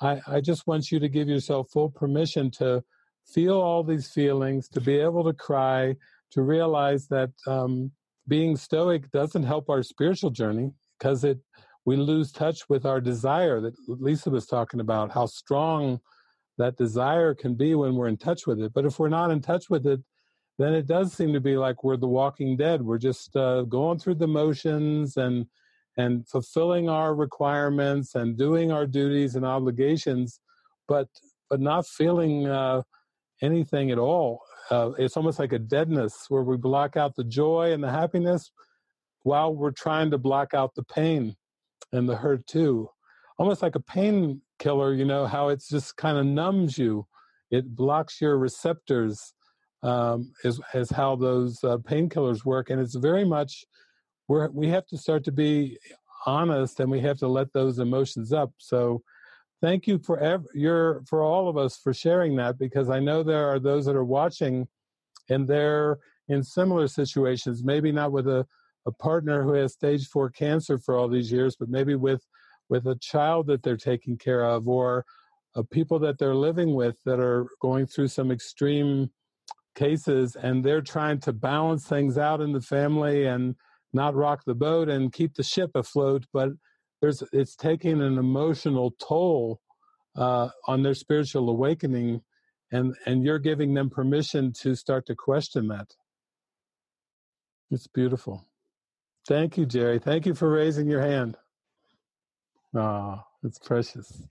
i i just want you to give yourself full permission to feel all these feelings to be able to cry to realize that um, being stoic doesn't help our spiritual journey because it we lose touch with our desire that lisa was talking about how strong that desire can be when we're in touch with it. But if we're not in touch with it, then it does seem to be like we're the walking dead. We're just uh, going through the motions and and fulfilling our requirements and doing our duties and obligations, but but not feeling uh, anything at all. Uh, it's almost like a deadness where we block out the joy and the happiness while we're trying to block out the pain and the hurt too. Almost like a painkiller, you know, how it's just kind of numbs you. It blocks your receptors, um, is, is how those uh, painkillers work. And it's very much, we're, we have to start to be honest and we have to let those emotions up. So thank you for ev- your, for all of us for sharing that because I know there are those that are watching and they're in similar situations, maybe not with a, a partner who has stage four cancer for all these years, but maybe with with a child that they're taking care of or uh, people that they're living with that are going through some extreme cases and they're trying to balance things out in the family and not rock the boat and keep the ship afloat but there's it's taking an emotional toll uh, on their spiritual awakening and and you're giving them permission to start to question that. It's beautiful. Thank you jerry. Thank you for raising your hand. Ah it's precious.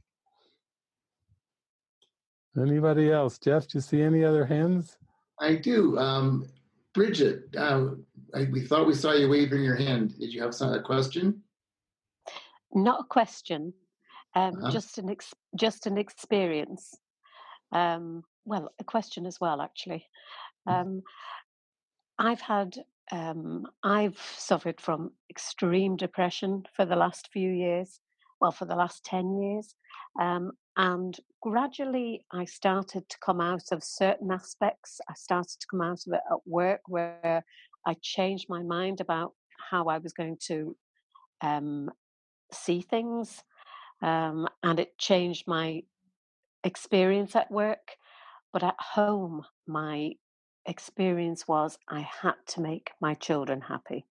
Anybody else? Jeff do you see any other hands? I do. Um, Bridget, uh, I, we thought we saw you waving your hand. Did you have some, a question? Not a question, um, Uh-huh. just an ex- just an experience. Um, well, a question as well, actually. Um, I've had um, I've suffered from extreme depression for the last few years. Well, for the last ten years, um, and gradually I started to come out of certain aspects. I started to come out of it at work, where I changed my mind about how I was going to um, see things, um, and it changed my experience at work. But at home, my experience was I had to make my children happy.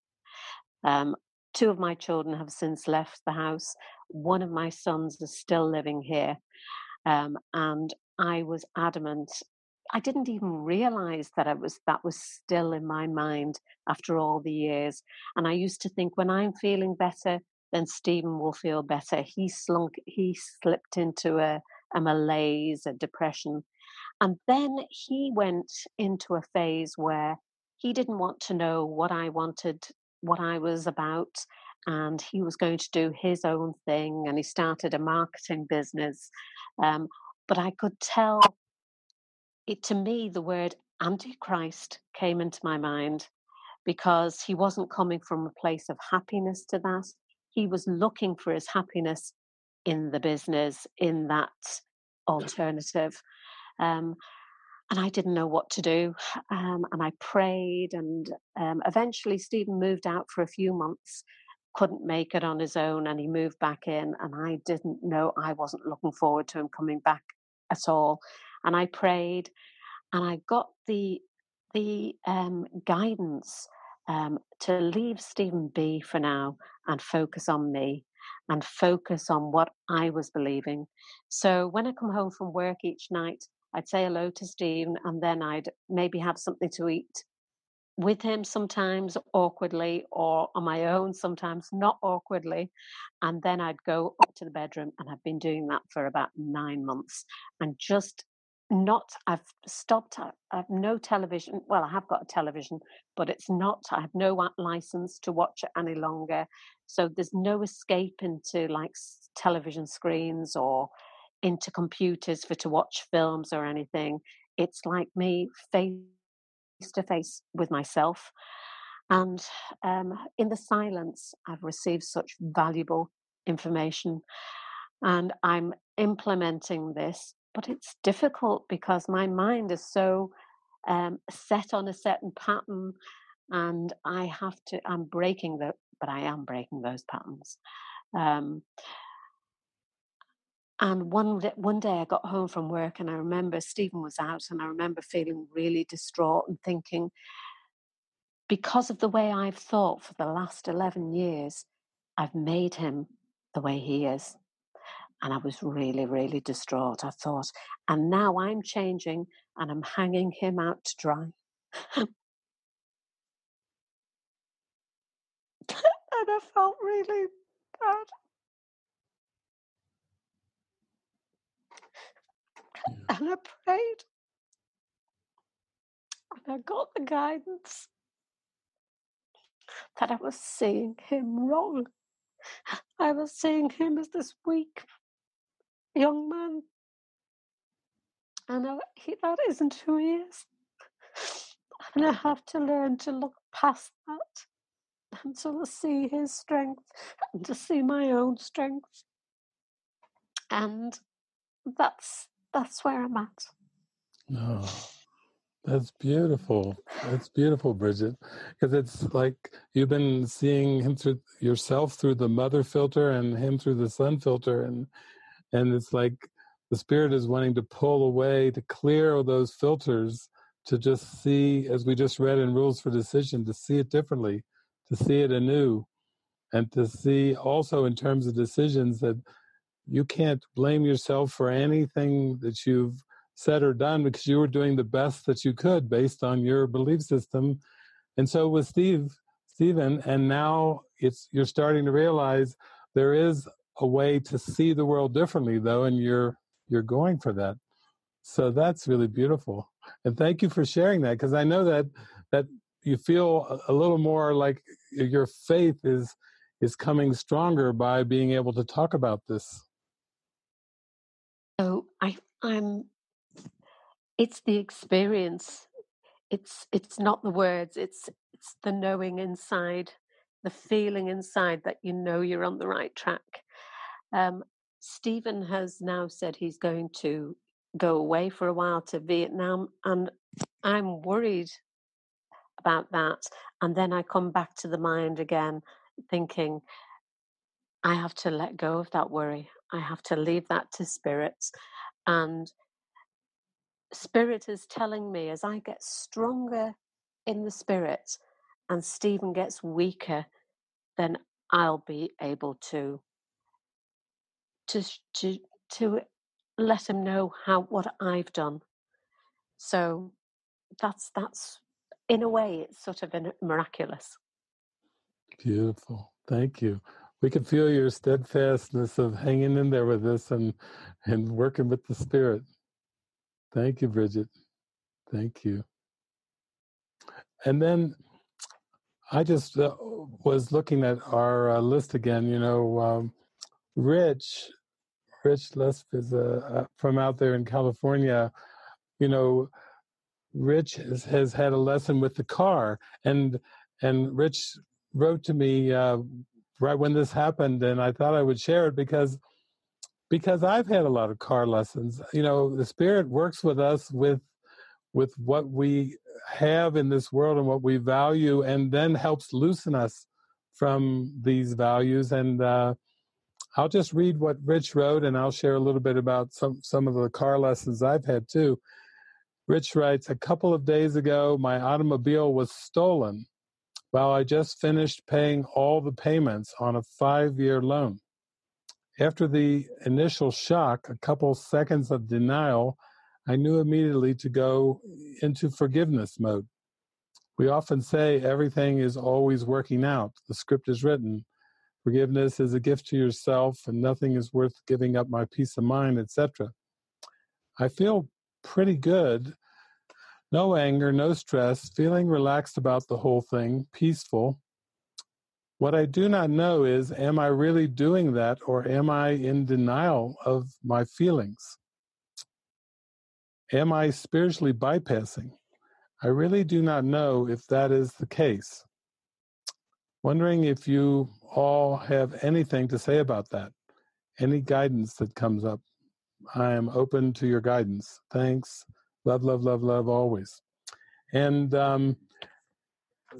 Um, two of my children have since left the house. One of my sons is still living here. Um, and I was adamant. I didn't even realize that I was that was still in my mind after all the years. And I used to think when I'm feeling better, then Stephen will feel better. He slunk, he slipped into a, a malaise, a depression. And then he went into a phase where he didn't want to know what I wanted, what I was about, and he was going to do his own thing. And he started a marketing business. Um, but I could tell it to me, the word Antichrist came into my mind because he wasn't coming from a place of happiness to that. He was looking for his happiness in the business, in that alternative. Um, and I didn't know what to do. Um, and I prayed, and um, eventually Stephen moved out for a few months, couldn't make it on his own, and he moved back in. And I didn't know, I wasn't looking forward to him coming back at all. And I prayed, and I got the the um, guidance um, to leave Stephen B for now and focus on me and focus on what I was believing. So when I come home from work each night, I'd say hello to Stephen and then I'd maybe have something to eat with him sometimes awkwardly or on my own sometimes not awkwardly and then i'd go up to the bedroom and i've been doing that for about nine months and just not i've stopped i have no television well i have got a television but it's not i have no license to watch it any longer. So there's no escape into like television screens or into computers for to watch films or anything. It's like me face to face with myself. And um, in the silence i've received such valuable information. And i'm implementing this but it's difficult because my mind is so um, set on a certain pattern and i have to i'm breaking the but i am breaking those patterns um, and one one day I got home from work and I remember Stephen was out and I remember feeling really distraught and thinking, because of the way I've thought for the last 11 years, I've made him the way he is. And I was really, really distraught. I thought, and now I'm changing and I'm hanging him out to dry. and I felt really bad. And I prayed. And I got the guidance that I was seeing him wrong. I was seeing him as this weak young man. And I, he, that isn't who he is. And I have to learn to look past that and to see his strength and to see my own strength. And that's that's where I'm at. Oh, that's beautiful. That's beautiful, Bridget. Because it's like you've been seeing him through yourself through the mother filter and him through the son filter, and and it's like the spirit is wanting to pull away to clear those filters to just see, as we just read in Rules for Decision, to see it differently, to see it anew, and to see also in terms of decisions that you can't blame yourself for anything that you've said or done because you were doing the best that you could based on your belief system. And so with Steve, Stephen, and now it's you're starting to realize there is a way to see the world differently though, and you're you're going for that. So that's really beautiful. And thank you for sharing that because I know that that you feel a little more like your faith is is coming stronger by being able to talk about this. So I I'm it's the experience. It's it's not the words, it's it's the knowing inside, the feeling inside that you know you're on the right track. Um, Stephen has now said he's going to go away for a while to Vietnam, and I'm worried about that. And then I come back to the mind again, thinking, I have to let go of that worry. I have to leave that to spirits. And spirit is telling me as I get stronger in the spirit and Stephen gets weaker, then I'll be able to to to to let him know how what I've done. So that's that's in a way it's sort of miraculous. Beautiful. Thank you. we can feel your steadfastness of hanging in there with us and and working with the spirit. Thank you, Bridget. Thank you. And then I just uh, was looking at our uh, list again. You know, um, Rich, Rich Lesp is uh, from out there in California. You know, Rich has, has, had a lesson with the car, and and Rich wrote to me uh, right when this happened, and I thought I would share it because because I've had a lot of car lessons. You know, the Spirit works with us with with what we have in this world and what we value, and then helps loosen us from these values. And uh, I'll just read what Rich wrote, and I'll share a little bit about some some of the car lessons I've had too. Rich writes, a couple of days ago, my automobile was stolen while I just finished paying all the payments on a five year loan. After the initial shock, a couple seconds of denial, I knew immediately to go into forgiveness mode. We often say everything is always working out. The script is written. Forgiveness is a gift to yourself, and nothing is worth giving up my peace of mind, etc. I feel pretty good no anger, no stress, feeling relaxed about the whole thing, peaceful. What I do not know is am I really doing that or am I in denial of my feelings? Am I spiritually bypassing? I really do not know if that is the case. Wondering if you all have anything to say about that. Any guidance that comes up. I am open to your guidance. Thanks. Love, love, love, love always. And um,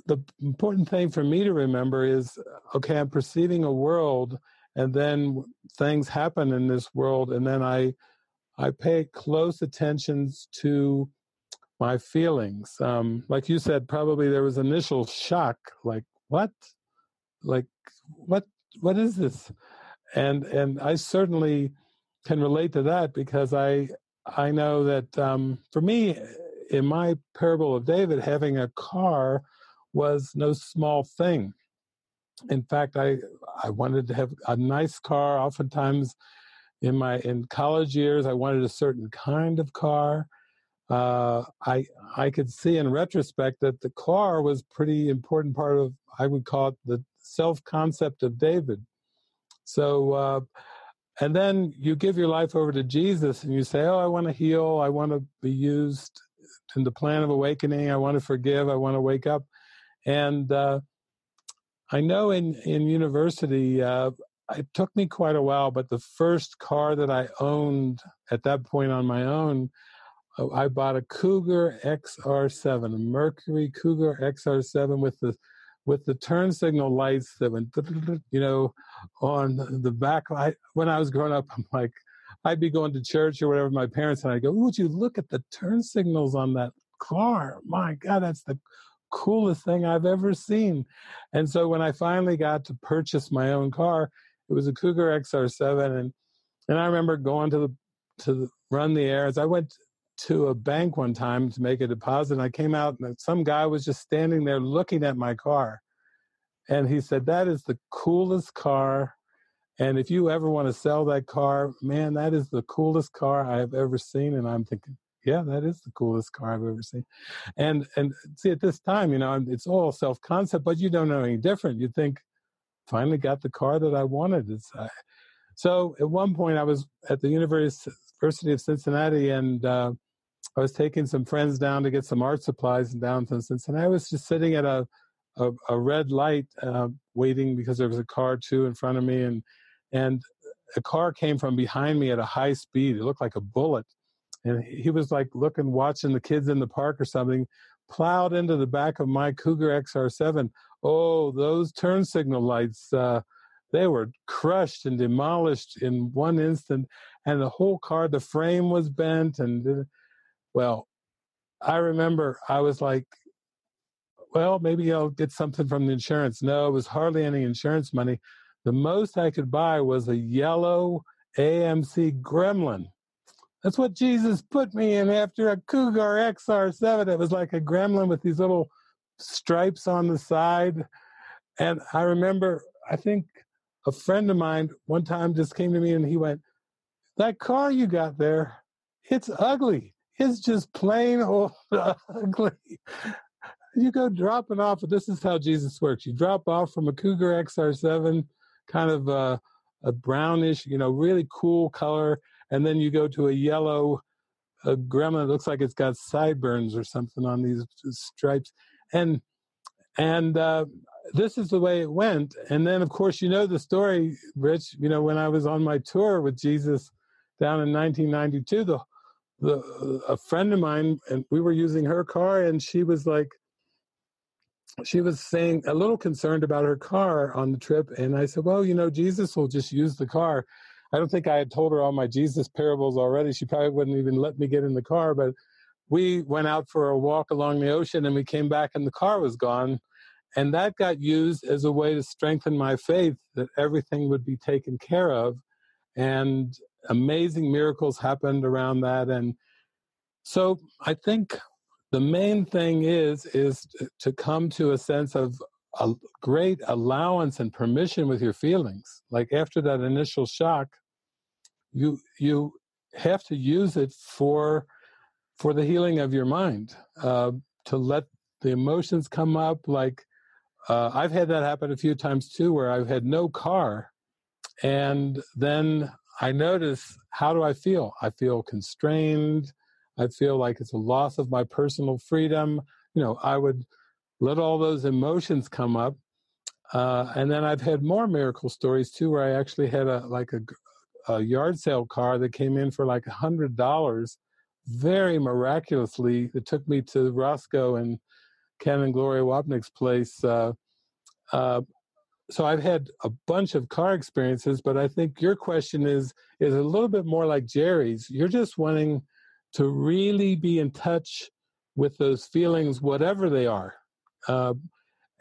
the important thing for me to remember is okay, I'm perceiving a world, and then things happen in this world, and then I I pay close attention to my feelings. Um, like you said, probably there was initial shock, like what, like what, what is this? And and I certainly can relate to that because I I know that um, for me, in my parable of David, having a car was no small thing. In fact, I I wanted to have a nice car. Oftentimes, in my in college years, I wanted a certain kind of car. Uh, I I could see in retrospect that the car was pretty important part of I would call it the self concept of David. So uh, and then you give your life over to Jesus and you say, Oh, I want to heal. I want to be used in the plan of awakening. I want to forgive. I want to wake up. And uh, I know in, in university, uh, it took me quite a while, but the first car that I owned at that point on my own, uh, I bought a Cougar XR7, a Mercury Cougar XR7 with the with the turn signal lights that went, you know, on the back. I, when I was growing up, I'm like, I'd be going to church or whatever, my parents and I'd go, would you look at the turn signals on that car? My God, that's the coolest thing I've ever seen. And so when I finally got to purchase my own car, it was a Cougar XR7, and and I remember going to the to the, run the errands. I went to a bank one time to make a deposit. And I came out and some guy was just standing there looking at my car. And he said, That is the coolest car. And if you ever want to sell that car, man, that is the coolest car I have ever seen. And I'm thinking, yeah, that is the coolest car I've ever seen. And and see, at this time, you know, it's all self concept, but you don't know any different. You think, finally got the car that I wanted. It's, uh, so at one point, I was at the University of Cincinnati, and uh, I was taking some friends down to get some art supplies in downtown Cincinnati. And I was just sitting at a a, a red light, uh, waiting because there was a car too in front of me, and and a car came from behind me at a high speed. It looked like a bullet, and he was like looking, watching the kids in the park or something. Plowed into the back of my Cougar XR7. Oh, those turn signal lights! Uh, they were crushed and demolished in one instant, and the whole car, the frame was bent, and well, I remember I was like, well, maybe I'll get something from the insurance. No, it was hardly any insurance money. The most I could buy was a yellow AMC Gremlin. That's what Jesus put me in after a Cougar XR7. It was like a Gremlin with these little stripes on the side. And I remember, I think a friend of mine one time just came to me and he went, That car you got there, it's ugly. It's just plain old ugly. You go dropping off, this is how Jesus works. You drop off from a Cougar XR7, kind of a, a brownish, you know, really cool color, and then you go to a yellow a gremlin that looks like it's got sideburns or something on these stripes and and uh, this is the way it went. And then, of course, you know the story, Rich. You know, when I was on my tour with Jesus down in 1992, the the a friend of mine and we were using her car, and she was like, she was saying a little concerned about her car on the trip, and I said, well, you know, Jesus will just use the car. I don't think I had told her all my Jesus parables already. She probably wouldn't even let me get in the car, but we went out for a walk along the ocean and we came back and the car was gone and that got used as a way to strengthen my faith that everything would be taken care of. And amazing miracles happened around that. And so I think the main thing is is to come to a sense of a great allowance and permission with your feelings. Like after that initial shock, you you have to use it for for the healing of your mind. Uh, to let the emotions come up, like uh, I've had that happen a few times too, where I've had no car, and then I notice how do I feel? I feel constrained. I feel like it's a loss of my personal freedom. You know, I would let all those emotions come up, uh, and then I've had more miracle stories too, where I actually had a like a, a yard sale car that came in for like a hundred dollars, very miraculously. It took me to Roscoe and and Gloria Wapnick's place. Uh, uh, so I've had a bunch of car experiences, but I think your question is is a little bit more like Jerry's. You're just wanting to really be in touch with those feelings, whatever they are. Uh,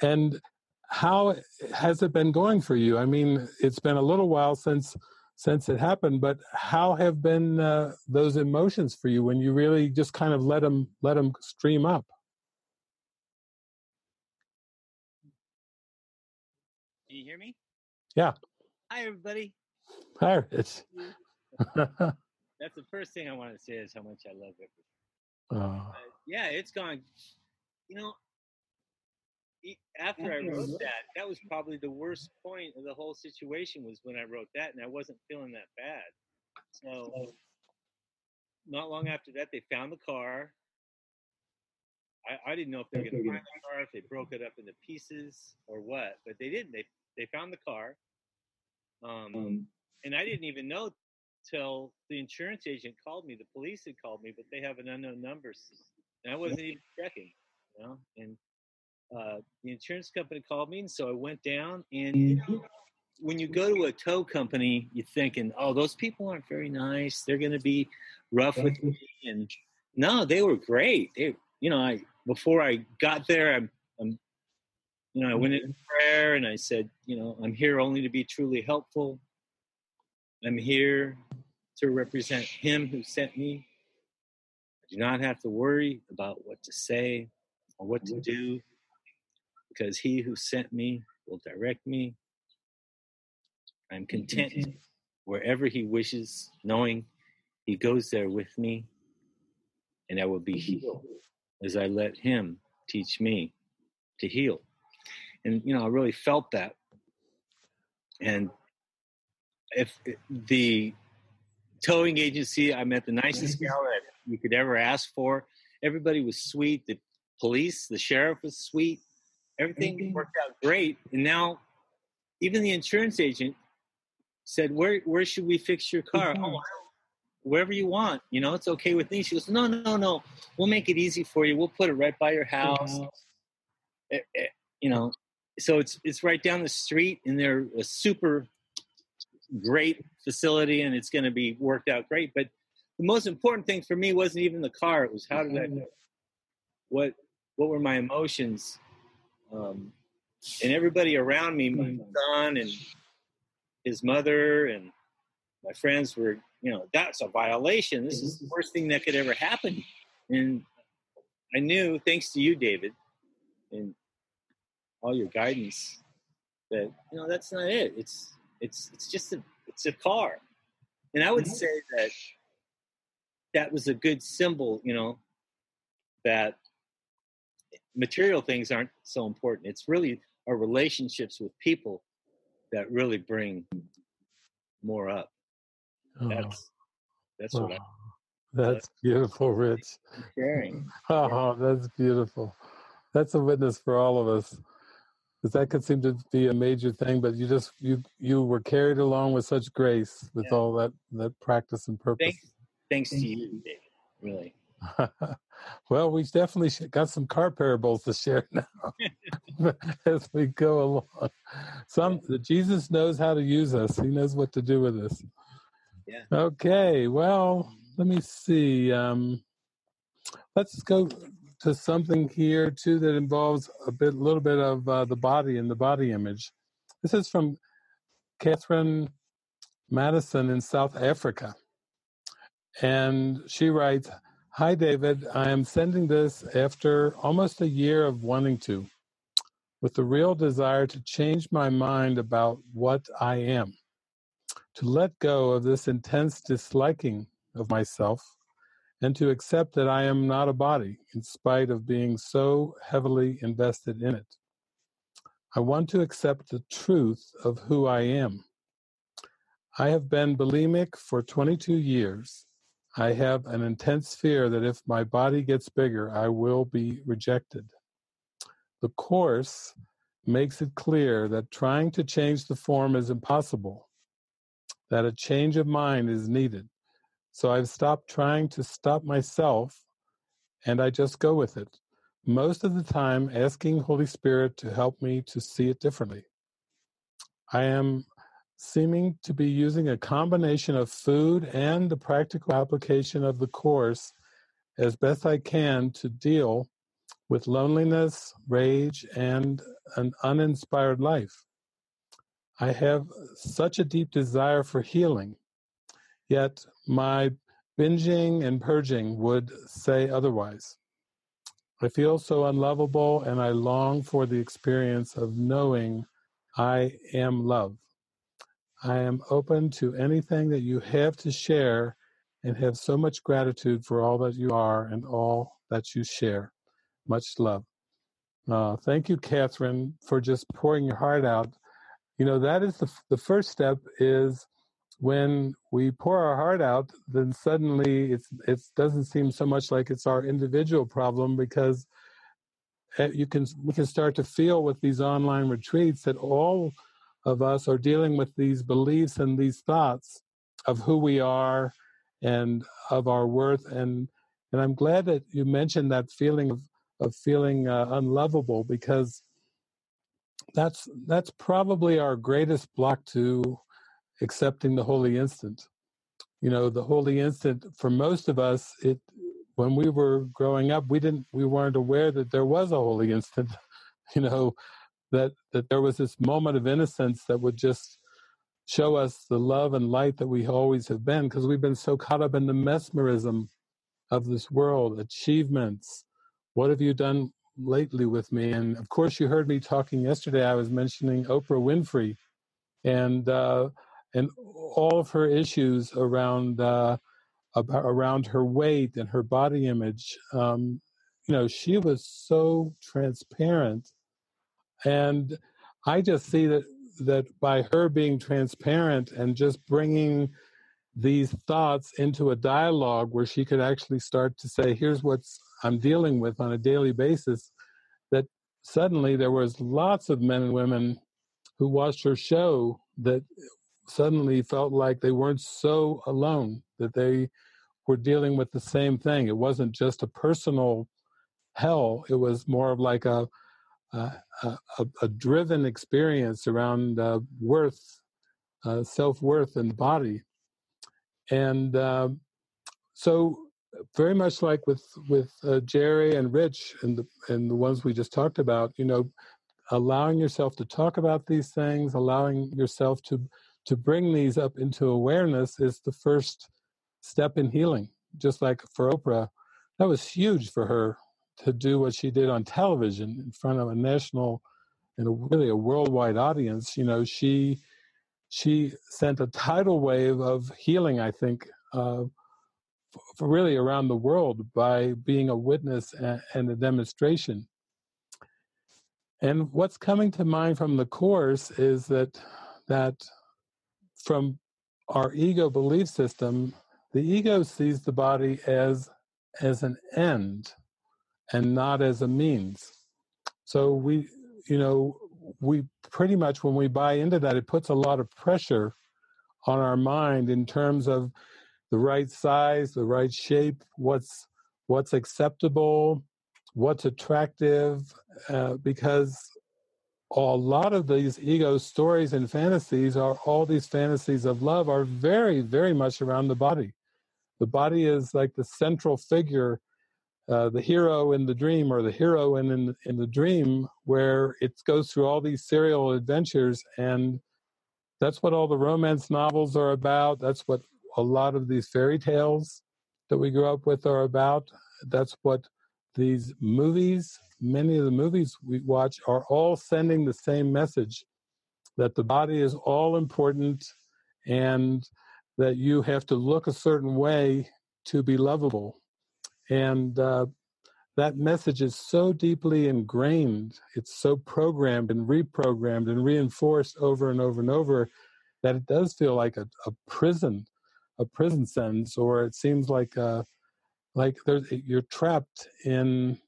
and how has it been going for you? I mean, it's been a little while since since it happened, but how have been uh, those emotions for you when you really just kind of let them let them stream up? Yeah. Hi, everybody. Hi, Rich. That's the first thing I want to say is how much I love it. oh, yeah, it's gone. You know, e- after I wrote that, that was probably the worst point of the whole situation was when I wrote that, and I wasn't feeling that bad. So, not long after that, they found the car. I, I didn't know if they were going to find the car, if they broke it up into pieces or what, but they didn't. They they found the car, um, and I didn't even know till the insurance agent called me. The police had called me, but they have an unknown number, and I wasn't even checking. You know, and uh, the insurance company called me, and so I went down. And you know, when you go to a tow company, you're thinking, "Oh, those people aren't very nice. They're going to be rough with me." And no, they were great. They, you know, I before I got there, I'm, I'm you know, I went in prayer and I said, you know, I'm here only to be truly helpful. I'm here to represent Him who sent me. I do not have to worry about what to say or what to do because He who sent me will direct me. I'm content mm-hmm. wherever He wishes, knowing He goes there with me, and I will be mm-hmm. healed as I let Him teach me to heal. And, you know, I really felt that. And if the towing agency, I met the nicest gal that you could ever ask for. Everybody was sweet. The police, the sheriff was sweet. Everything worked out great. And now, even the insurance agent said, "Where where should we fix your car?" Oh, wherever you want. You know, it's okay with me. She goes, "No, no, no. We'll make it easy for you. We'll put it right by your house." Eh, eh, you know, so it's it's right down the street, and they're a super great facility, and it's going to be worked out great. But the most important thing for me wasn't even the car; it was how did I, mm-hmm. what what were my emotions, um, and everybody around me, mm-hmm. my son and his mother and my friends were, you know, that's a violation. This is the mm-hmm. worst thing that could ever happen. And I knew, thanks to you, David, and all your guidance, that you know that's not it. It's It's it's just a it's a car, and I would Mhm. say that that was a good symbol. You know, that material things aren't so important. It's really our relationships with people that really bring more up. Oh, That's that's what wow. That's beautiful, Rich. Sharing. Oh, that's beautiful. That's a witness for all of us. Because that could seem to be a major thing, but you just you you were carried along with such grace with Yeah. all that that practice and purpose. Thanks, thanks to you, Dave. Really. well, we've definitely got some car parables to share now as we go along. Some Jesus knows how to use us. He knows what to do with us. Yeah. Okay. Well, let me see. Um, let's go to something here too that involves a bit, little bit of uh, the body and the body image. This is from Catherine Madison in South Africa. And she writes, Hi, David. I am sending this after almost a year of wanting to, with the real desire to change my mind about what I am, to let go of this intense disliking of myself, and to accept that I am not a body, in spite of being so heavily invested in it. I want to accept the truth of who I am. I have been bulimic for 22 years. I have an intense fear that if my body gets bigger, I will be rejected. The Course makes it clear that trying to change the form is impossible, that a change of mind is needed. So I've stopped trying to stop myself and I just go with it. Most of the time, asking Holy Spirit to help me to see it differently. I am seeming to be using a combination of food and the practical application of the Course as best I can to deal with loneliness, rage, and an uninspired life. I have such a deep desire for healing, yet my binging and purging would say otherwise. I feel so unlovable and I long for the experience of knowing I am love. I am open to anything that you have to share and have so much gratitude for all that you are and all that you share. Much love. Uh, thank you, Catherine, for just pouring your heart out. You know, that is the, the first step is when we pour our heart out, then suddenly it's, it doesn't seem so much like it's our individual problem because eh, you can we can start to feel with these online retreats that all of us are dealing with these beliefs and these thoughts of who we are and of our worth. And and I'm glad that you mentioned that feeling of of feeling uh, unlovable because that's that's probably our greatest block to accepting the holy instant. You know the holy instant for most of us it when we were growing up we didn't we weren't aware that there was a holy instant. You know that that there was this moment of innocence that would just show us the love and light that we always have been because we've been so caught up in the mesmerism of this world achievements. What have you done lately with me? And of course you heard me talking yesterday. I was mentioning oprah winfrey. And uh and all of her issues around uh about, around her weight and her body image um you know she was so transparent. And i just see that that by her being transparent and just bringing these thoughts into a dialogue where she could actually start to say here's what's i'm dealing with on a daily basis that suddenly there was lots of men and women who watched her show that suddenly felt like they weren't so alone that they were dealing with the same thing. It wasn't just a personal hell it was more of like a a, a, a driven experience around uh, worth uh, self-worth and body. And uh, so very much like with with uh, Jerry and Rich and the and the ones we just talked about, you know, allowing yourself to talk about these things, allowing yourself to to bring these up into awareness is the first step in healing. Just like for Oprah, that was huge for her to do what she did on television in front of a national and a, really a worldwide audience. You know, she she sent a tidal wave of healing, I think, uh, for really around the world by being a witness and, and a demonstration. And what's coming to mind from the course is that that from our ego belief system, the ego sees the body as as an end and not as a means. So we, you know, we pretty much when we buy into that, it puts a lot of pressure on our mind in terms of the right size, the right shape, what's what's acceptable, what's attractive, uh, because a lot of these ego stories and fantasies are all these fantasies of love are very, very much around the body. The body is like the central figure, uh, the hero in the dream or the hero in, in in the dream, where it goes through all these serial adventures, and that's what all the romance novels are about. That's what a lot of these fairy tales that we grew up with are about. That's what these movies, many of the movies we watch, are all sending the same message that the body is all important and that you have to look a certain way to be lovable. And uh, that message is so deeply ingrained, it's so programmed and reprogrammed and reinforced over and over and over that it does feel like a, a prison a prison sentence, or it seems like uh, like you're trapped in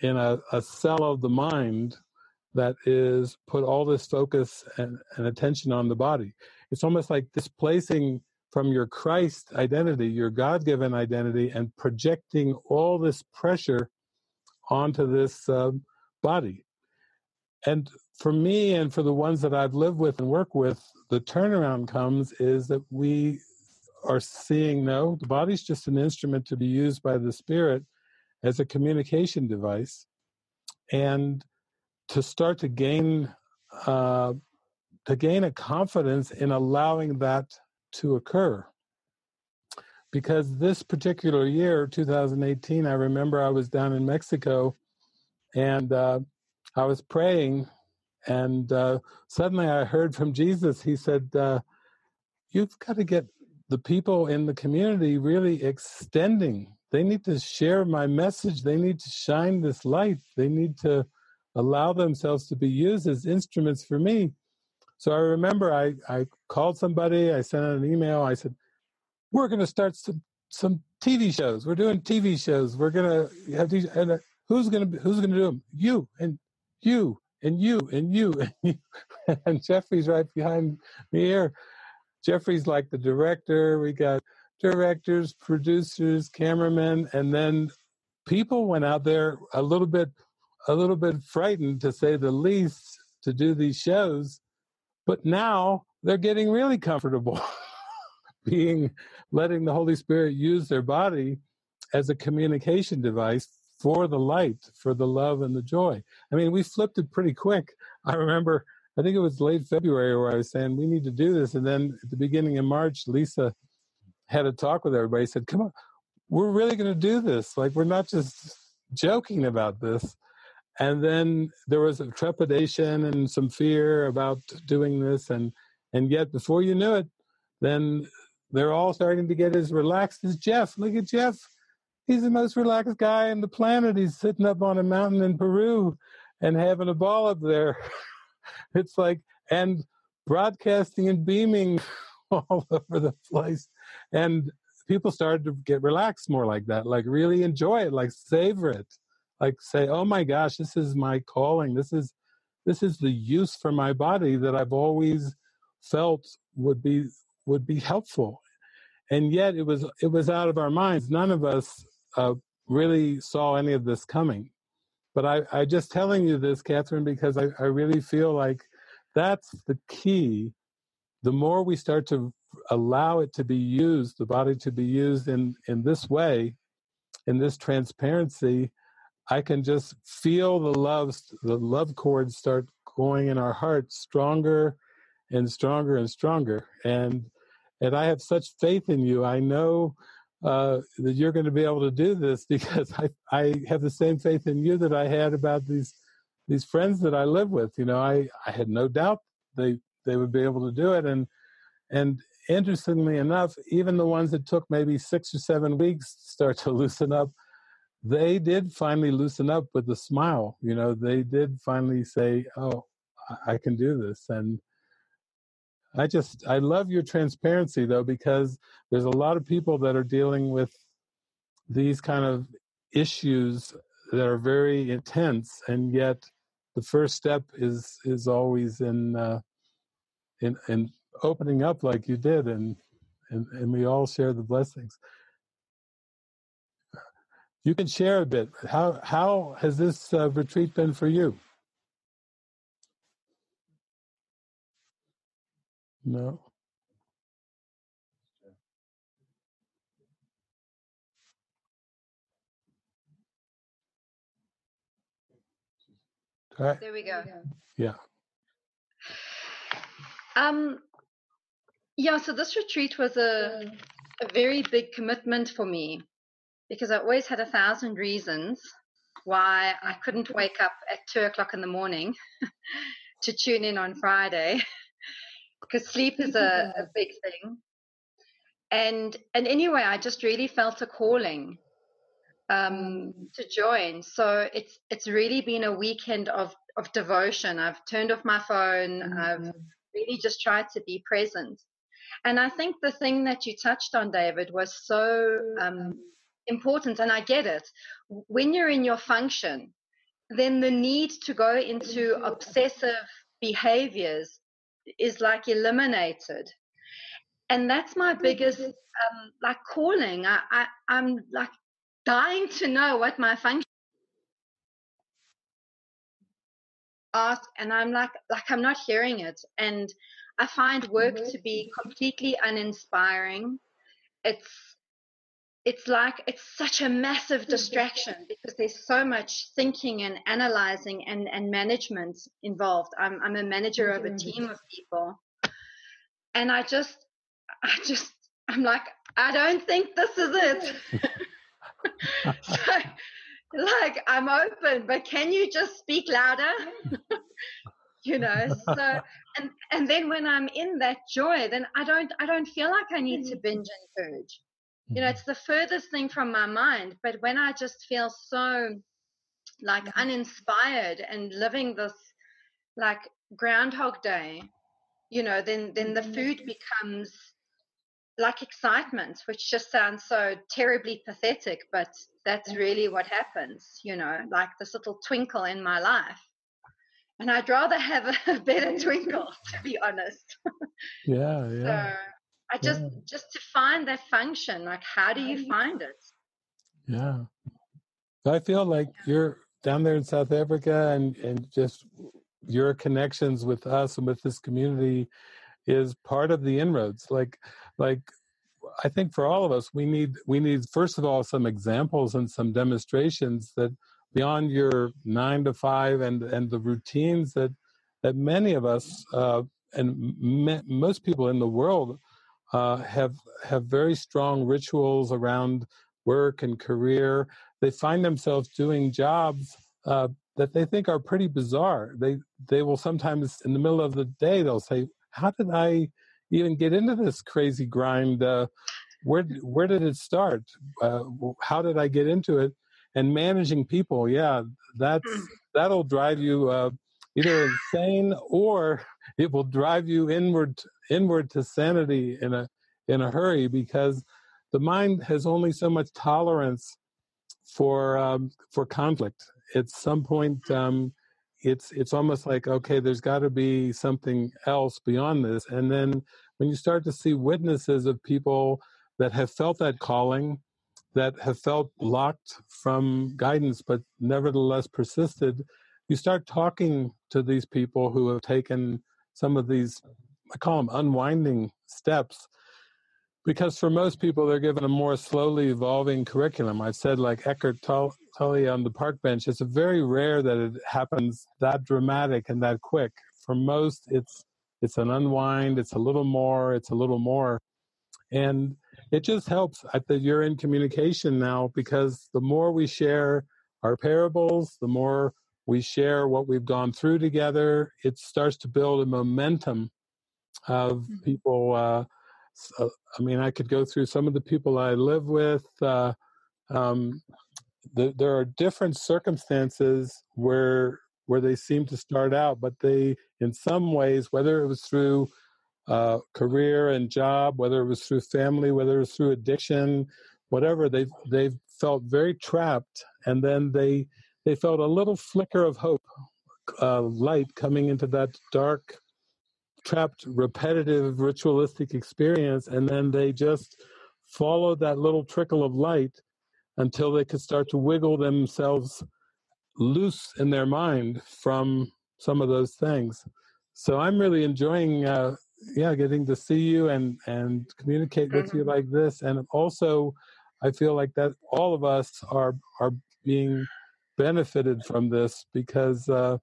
in a, a cell of the mind that is put all this focus and, and attention on the body. It's almost like displacing from your Christ identity, your God given identity, and projecting all this pressure onto this uh, body. And for me and for the ones that I've lived with and work with, the turnaround comes is that we are seeing no, the body's just an instrument to be used by the spirit as a communication device, and to start to gain uh, to gain a confidence in allowing that to occur. Because this particular year, 2018, I remember I was down in Mexico, and uh, I was praying, and uh, suddenly I heard from Jesus. He said, uh, "You've got to get the people in the community really extending. They need to share my message. They need to shine this light. They need to allow themselves to be used as instruments for me. So I remember I, I called somebody, I sent out an email, I said, We're going to start some, some TV shows. We're doing TV shows. We're going to have these, and uh, who's going to who's going to do them? You and you and you and you and you. and Jeffrey's right behind me here. Jeffrey's like the director. We got directors, producers, cameramen, and then people went out there a little bit, a little bit frightened to say the least, to do these shows. But now they're getting really comfortable being letting the Holy Spirit use their body as a communication device for the light, for the love and the joy. I mean, we flipped it pretty quick. I remember I think it was late February where I was saying we need to do this, and then at the beginning of March, Lisa had a talk with everybody. Said, "Come on, we're really going to do this. Like we're not just joking about this." And then there was a trepidation and some fear about doing this, and and yet before you knew it, then they're all starting to get as relaxed as Jeff. Look at Jeff. He's the most relaxed guy on the planet. He's sitting up on a mountain in Peru and having a ball up there. it's like and broadcasting and beaming all over the place and people started to get relaxed more like that like really enjoy it like savor it like say oh my gosh this is my calling. This is this is the use for my body that i've always felt would be would be helpful. And yet it was it was out of our minds. None of us uh, really saw any of this coming. But I, I just telling you this, Catherine, because I, I really feel like that's the key. The more we start to allow it to be used, the body to be used in, in this way, in this transparency, I can just feel the love, the love chords start going in our hearts stronger and stronger and stronger. And and I have such faith in you. I know uh, that you're going to be able to do this because I, I have the same faith in you that I had about these these friends that I live with. You know, I, I had no doubt they they would be able to do it, and And interestingly enough, even the ones that took maybe six or seven weeks to start to loosen up, they did finally loosen up with a smile. You know, they did finally say, "Oh, I can do this." And I just I love your transparency though because there's a lot of people that are dealing with these kind of issues that are very intense, and yet the first step is is always in uh, in in opening up like you did, and and and we all share the blessings. You can share a bit. How how has this uh, retreat been for you? No. Right. There we go. Yeah. Um, yeah, so this retreat was a, a very big commitment for me because I always had a thousand reasons why I couldn't wake up at two o'clock in the morning to tune in on Friday because sleep is a, a big thing. And and anyway, I just really felt a calling um, to join. So it's it's really been a weekend of of devotion. I've turned off my phone. Mm-hmm. I've really just tried to be present. And I think the thing that you touched on, David, was so um, important. And I get it. When you're in your function, then the need to go into obsessive behaviors is like eliminated. And that's my biggest um, like calling. I, I I'm like dying to know what my function ask and i'm like like i'm not hearing it and i find work to be completely uninspiring it's it's like it's such a massive distraction because there's so much thinking and analyzing and, and management involved. I'm I'm a manager of a mm-hmm. team of people. And I just I just I'm like, I don't think this is it. so, like I'm open, but can you just speak louder? you know, so and and then when I'm in that joy, then I don't I don't feel like I need to mm. binge and purge. You know, mm-hmm. it's the furthest thing from my mind. But when I just feel so like mm-hmm. uninspired and living this like groundhog day, you know, then then the mm-hmm. food becomes like excitement, which just sounds so terribly pathetic, but that's really what happens, you know, like this little twinkle in my life. And I'd rather have a better twinkle, to be honest. Yeah, yeah. So I just yeah. just to find that function, like how do you find it? Yeah. I feel like you're down there in South Africa and, and just your connections with us and with this community is part of the inroads. Like like I think for all of us, we need we need first of all some examples and some demonstrations that beyond your nine to five and and the routines that that many of us uh, and me, most people in the world uh, have have very strong rituals around work and career. They find themselves doing jobs uh, that they think are pretty bizarre. They they will sometimes in the middle of the day they'll say, "How did I?" even get into this crazy grind? Uh, where where did it start? Uh, how did I get into it? And managing people, yeah, that's hmm. that'll drive you uh, either insane or it will drive you inward inward to sanity in a in a hurry because the mind has only so much tolerance for um, for conflict. At some point, um, it's it's almost like okay, there's got to be something else beyond this, and then when you start to see witnesses of people that have felt that calling, that have felt blocked from guidance, but nevertheless persisted, you start talking to these people who have taken some of these, I call them unwinding steps. Because for most people, they're given a more slowly evolving curriculum. I've said, like Eckhart Tolle on the park bench, it's very rare that it happens that dramatic and that quick. For most, it's it's an unwind, it's a little more, it's a little more. And it just helps that you're in communication now because the more we share our parables, the more we share what we've gone through together, it starts to build a momentum of Mm-hmm. people. Uh, so, I mean, I could go through some of the people I live with. Uh, um, the, there are different circumstances where where they seem to start out, but they, in some ways, whether it was through uh, career and job, whether it was through family, whether it was through addiction, whatever, they've they've felt very trapped, and then they they felt a little flicker of hope, uh, light coming into that dark, trapped, repetitive, ritualistic experience, and then they just followed that little trickle of light until they could start to wiggle themselves loose in their mind from some of those things. So I'm really enjoying, uh, yeah, getting to see you and and communicate with you like this, and also I feel like that all of us are are being benefited from this because uh,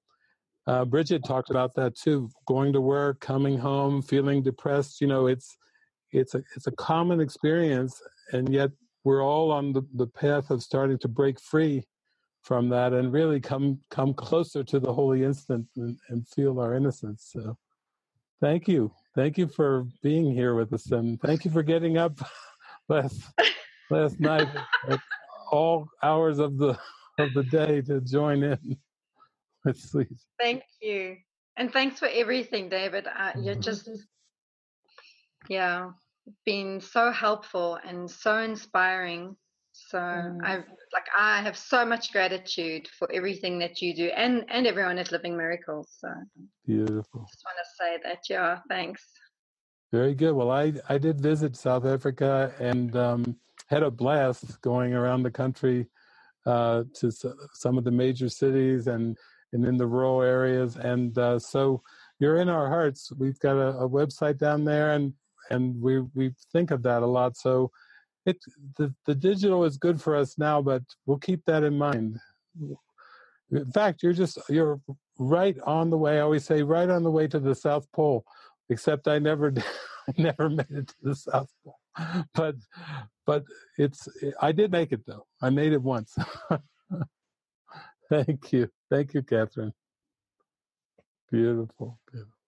uh, Bridget talked about that too. Going to work, coming home, feeling depressed. You know, it's it's a it's a common experience, and yet we're all on the, the path of starting to break free from that and really come come closer to the holy instant and, and feel our innocence. So, thank you, thank you for being here with us, and thank you for getting up last last night at all hours of the of the day to join in with sleep. Thank you. And thanks for everything, David. Uh, you're just, yeah, been so helpful and so inspiring. So I've like I have so much gratitude for everything that you do and and everyone at Living Miracles. So Beautiful. just want to say that, yeah, thanks. Very good. Well, I, I did visit South Africa and um, had a blast going around the country uh, to s- some of the major cities and, and in the rural areas. And uh, so you're in our hearts. We've got a, a website down there, and and we we think of that a lot. So it the the digital is good for us now, but we'll keep that in mind. In fact, you're just you're right on the way. I always say right on the way to the South Pole except I never never made it to the South Pole. But but it's I did make it though. I made it once. Thank you. Thank you, Catherine. Beautiful. Beautiful.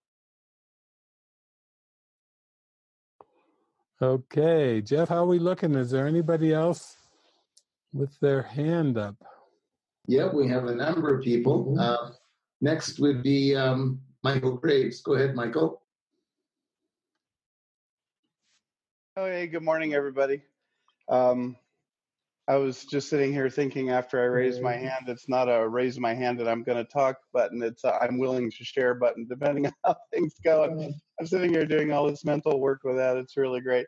Okay, Jeff, how are we looking? Is there anybody else with their hand up? Yep, we have a number of people. Uh, next would be um, Michael Graves. Go ahead, Michael. Oh, hey, good morning, everybody. Um, I was just sitting here thinking after I raised my hand, it's not a raise my hand and I'm going to talk button. It's a I'm willing to share button, depending on how things go. And I'm sitting here doing all this mental work with that. It's really great.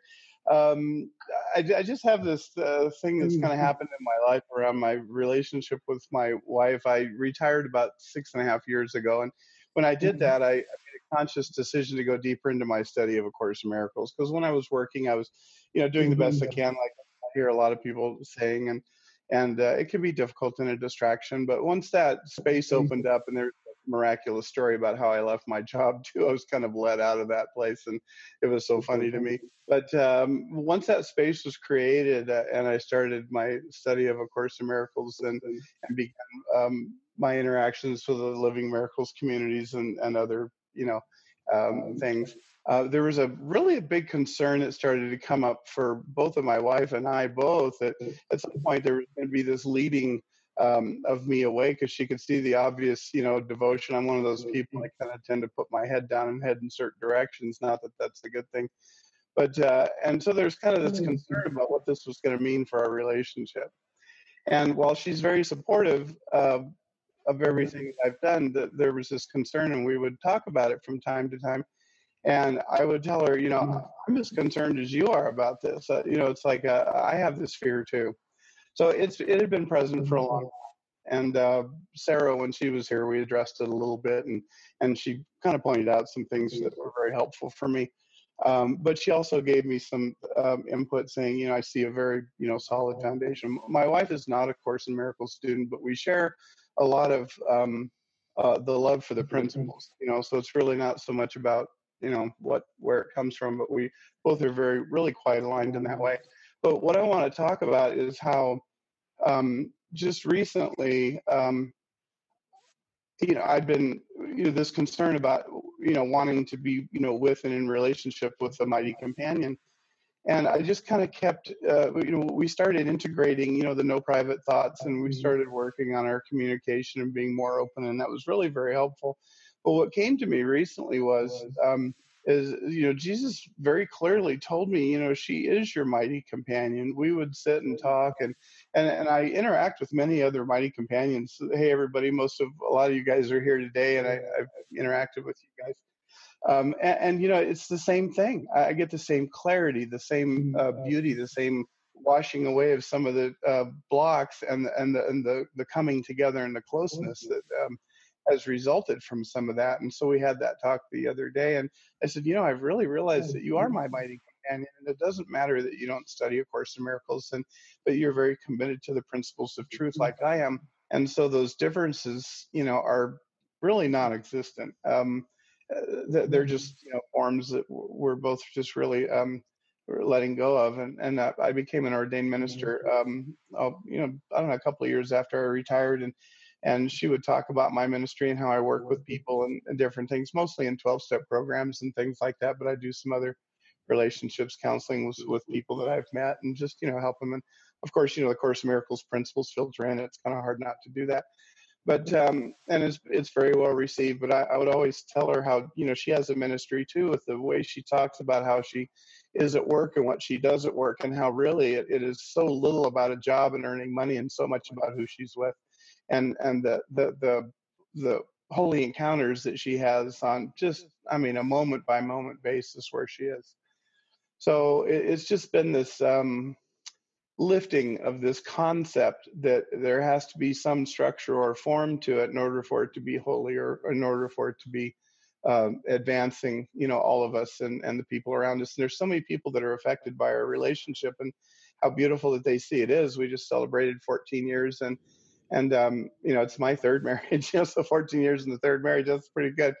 Um, I, I just have this uh, thing that's kind of happened in my life around my relationship with my wife. I retired about six and a half years ago. And when I did that, I, I made a conscious decision to go deeper into my study of A Course in Miracles. Because when I was working, I was, you know, doing the best I can, like hear a lot of people saying, and and uh, it can be difficult and a distraction. But once that space opened up, and there's a miraculous story about how I left my job too, I was kind of let out of that place, and it was so funny to me. But um, once that space was created, uh, and I started my study of A Course in Miracles, and and began um, my interactions with the Living Miracles communities and and other you know um, things. Uh, there was a really a big concern that started to come up for both of my wife and I both that at some point there was going to be this leading um, of me away because she could see the obvious, you know, devotion. I'm one of those people I kind of tend to put my head down and head in certain directions. Not that that's a good thing, but uh, and so there's kind of this concern about what this was going to mean for our relationship. And while she's very supportive uh, of everything I've done, that there was this concern, and we would talk about it from time to time. And I would tell her, you know, I'm as concerned as you are about this. Uh, you know, it's like uh, I have this fear too. So it's it had been present for a long time. And uh, Sarah, when she was here, we addressed it a little bit, and and she kind of pointed out some things that were very helpful for me. Um, but she also gave me some um, input, saying, you know, I see a very you know solid foundation. My wife is not a Course in Miracles student, but we share a lot of um, uh, the love for the principles. You know, so it's really not so much about you know what where it comes from, but we both are very really quite aligned in that way. But what I want to talk about is how um, just recently, um, you know, I've been you know this concern about you know, wanting to be, you know, with and in relationship with the mighty companion. And I just kind of kept, uh, you know, we started integrating, you know, the no private thoughts, and we started working on our communication and being more open, and that was really very helpful. But what came to me recently was, um, is you know jesus very clearly told me you know she is your mighty companion. We would sit and talk and and, and i interact with many other mighty companions. Hey everybody most of a lot of you guys are here today and I, have interacted with you guys um, and, and, you know it's the same thing i get the same clarity the same uh, beauty the same washing away of some of the uh, blocks and and the and the the coming together and the closeness that um, has resulted from some of that. And so we had that talk the other day, and I said, you know, I've really realized that you are my mighty companion, and it doesn't matter that you don't study A Course in Miracles, and but you're very committed to the principles of truth, like I am. And so those differences, you know, are really non-existent. Um, uh, they're just you know forms that we're both just really um, letting go of and and uh, I became an ordained minister um oh, you know I don't know a couple of years after I retired and and she would talk about my ministry and how I work with people and, and different things, mostly in 12 step programs and things like that. But I do some other relationships counseling with, with people that I've met and just, you know, help them. And of course, you know, the Course of Miracles principles filter in. It's kind of hard not to do that. But, um, and it's, it's very well received. But I, I would always tell her how, you know, she has a ministry too with the way she talks about how she is at work and what she does at work and how really it, it is so little about a job and earning money and so much about who she's with and and the the the the holy encounters that she has on just i mean a moment by moment basis where she is so it, it's just been this um lifting of this concept that there has to be some structure or form to it in order for it to be holy or in order for it to be um, advancing you know all of us and, and the people around us. And there's so many people that are affected by our relationship and how beautiful that they see it is. We just celebrated 14 years and and um, you know it's my third marriage. You know so 14 years in the third marriage that's pretty good.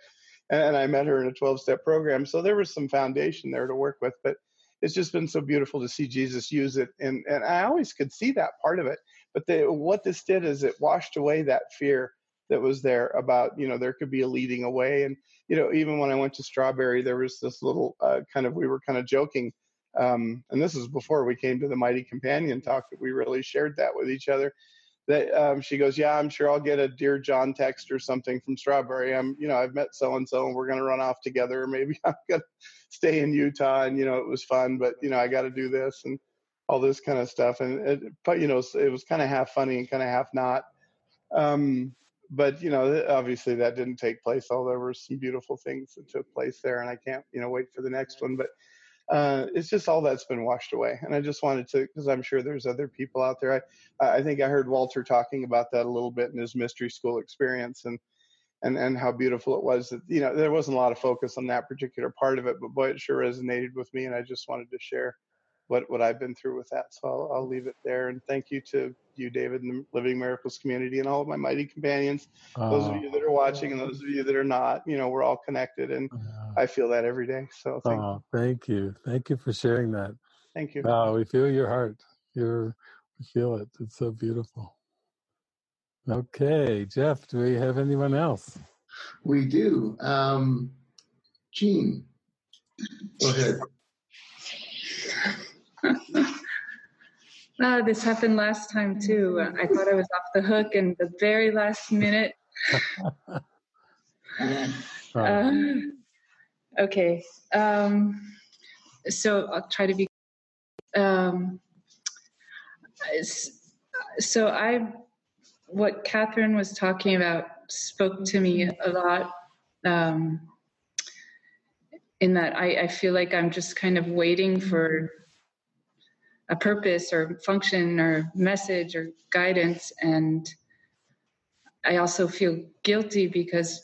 And, and i met her in a 12 step program. So there was some foundation there to work with but it's just been so beautiful to see jesus use it and and i always could see that part of it but the, what this did is it washed away that fear that was there about you know there could be a leading away and you know even when i went to strawberry there was this little uh, kind of we were kind of joking um, and this is before we came to the mighty companion talk that we really shared that with each other that um, she goes, yeah, I'm sure I'll get a dear John text or something from Strawberry. I'm, you know, I've met so and so, and we're gonna run off together. Maybe I'm gonna stay in Utah, and you know, it was fun, but you know, I got to do this and all this kind of stuff. And it, but you know, it was kind of half funny and kind of half not. Um, but you know, obviously that didn't take place. Although there were some beautiful things that took place there, and I can't, you know, wait for the next one. But uh, it's just all that's been washed away. And I just wanted to, because I'm sure there's other people out there. I, I think I heard Walter talking about that a little bit in his mystery school experience and, and, and how beautiful it was that, you know, there wasn't a lot of focus on that particular part of it, but boy, it sure resonated with me. And I just wanted to share what, what I've been through with that. So I'll, I'll leave it there. And thank you to you, David, and the Living Miracles community and all of my mighty companions. Those of you that are watching and those of you that are not, you know, we're all connected and I feel that every day. So thank oh, you. Thank you. Thank you for sharing that. Thank you. Wow, we feel your heart. You're, we feel it. It's so beautiful. Okay, Jeff, do we have anyone else? We do. Um, Jean, go ahead. Uh, this happened last time too. I thought I was off the hook, and the very last minute. uh, okay, um, so I'll try to be. Um, so I, what Catherine was talking about spoke to me a lot. Um, in that I, I feel like I'm just kind of waiting for a purpose or function or message or guidance. And I also feel guilty because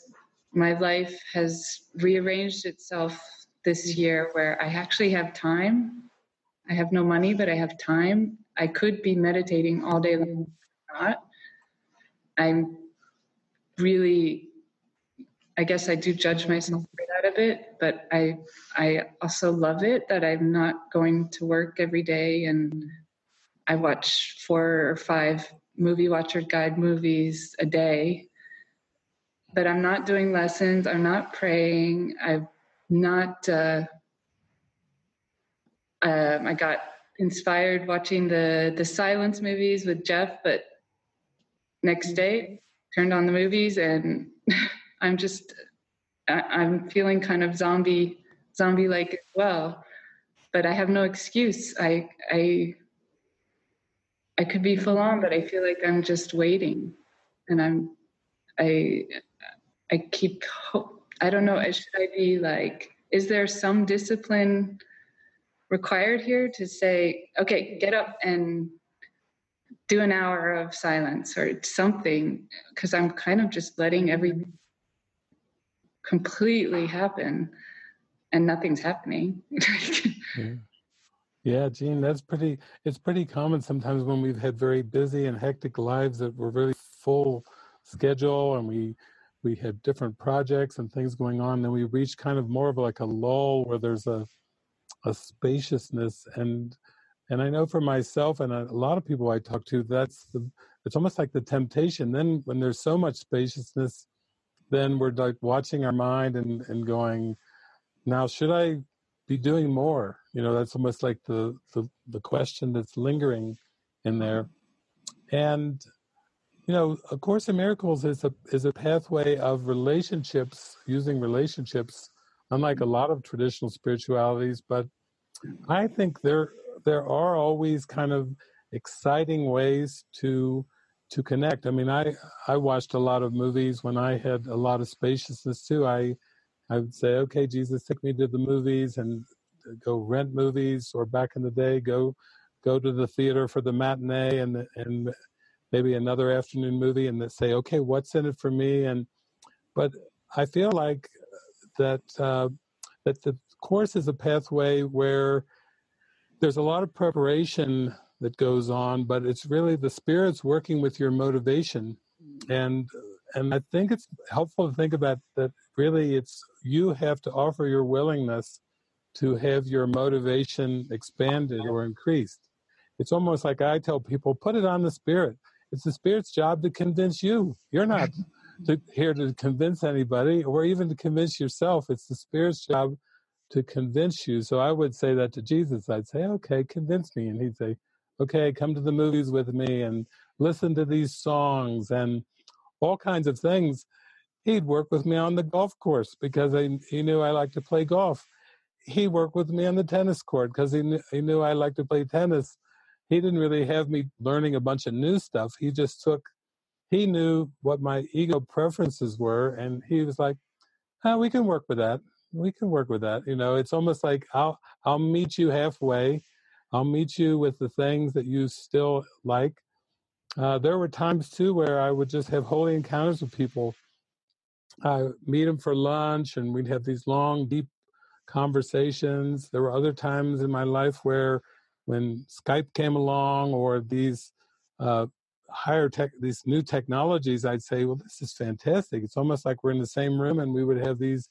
my life has rearranged itself this year where I actually have time. I have no money, but I have time. I could be meditating all day long. Not. I'm really I guess I do judge myself for that a bit, but I I also love it that I'm not going to work every day and I watch four or five movie watcher guide movies a day. but I'm not doing lessons. I'm not praying. I'm not. Uh, um, I got inspired watching the the silence movies with Jeff, but next day turned on the movies and I'm just I, am feeling kind of zombie zombie like as well. But I have no excuse. I I I could be full on, but I feel like I'm just waiting, and I'm I I keep I don't know. Should I be like? Is there some discipline? required here to say, okay, get up and do an hour of silence or something, because I'm kind of just letting everything completely happen and nothing's happening. yeah. yeah, Jean, that's pretty, it's pretty common sometimes when we've had very busy and hectic lives that we're really full schedule and we, we have different projects and things going on, then we reach kind of more of like a lull where there's a a spaciousness and and I know for myself and a lot of people I talk to, that's the it's almost like the temptation. Then when there's so much spaciousness, then we're like watching our mind and, and going, now should I be doing more? You know, that's almost like the, the, the question that's lingering in there. And you know, A Course in Miracles is a is a pathway of relationships, using relationships unlike a lot of traditional spiritualities. But I think there there are always kind of exciting ways to to connect. I mean, I I watched a lot of movies when I had a lot of spaciousness too. I I would say, okay, Jesus, take me to the movies and go rent movies, or back in the day, go go to the theater for the matinee and and maybe another afternoon movie, and say, okay, what's in it for me? And but I feel like that uh, that the course is a pathway where there's a lot of preparation that goes on, but it's really the spirit's working with your motivation, and and I think it's helpful to think about that. Really, it's you have to offer your willingness to have your motivation expanded or increased. It's almost like I tell people, put it on the spirit. It's the spirit's job to convince you. You're not to, here to convince anybody or even to convince yourself. It's the Spirit's job to convince you. So I would say that to Jesus. I'd say, okay, convince me. And he'd say, okay, come to the movies with me and listen to these songs and all kinds of things. He'd work with me on the golf course because I, he knew I liked to play golf. He worked with me on the tennis court because he knew, he knew I liked to play tennis. He didn't really have me learning a bunch of new stuff. He just took he knew what my ego preferences were and he was like oh, we can work with that we can work with that you know it's almost like i'll i'll meet you halfway i'll meet you with the things that you still like. Uh, there were times too where i would just have holy encounters with people. I meet them for lunch and we'd have these long deep conversations. There were other times in my life where when skype came along or these uh, higher tech, these new technologies, I'd say, well, this is fantastic. It's almost like we're in the same room and we would have these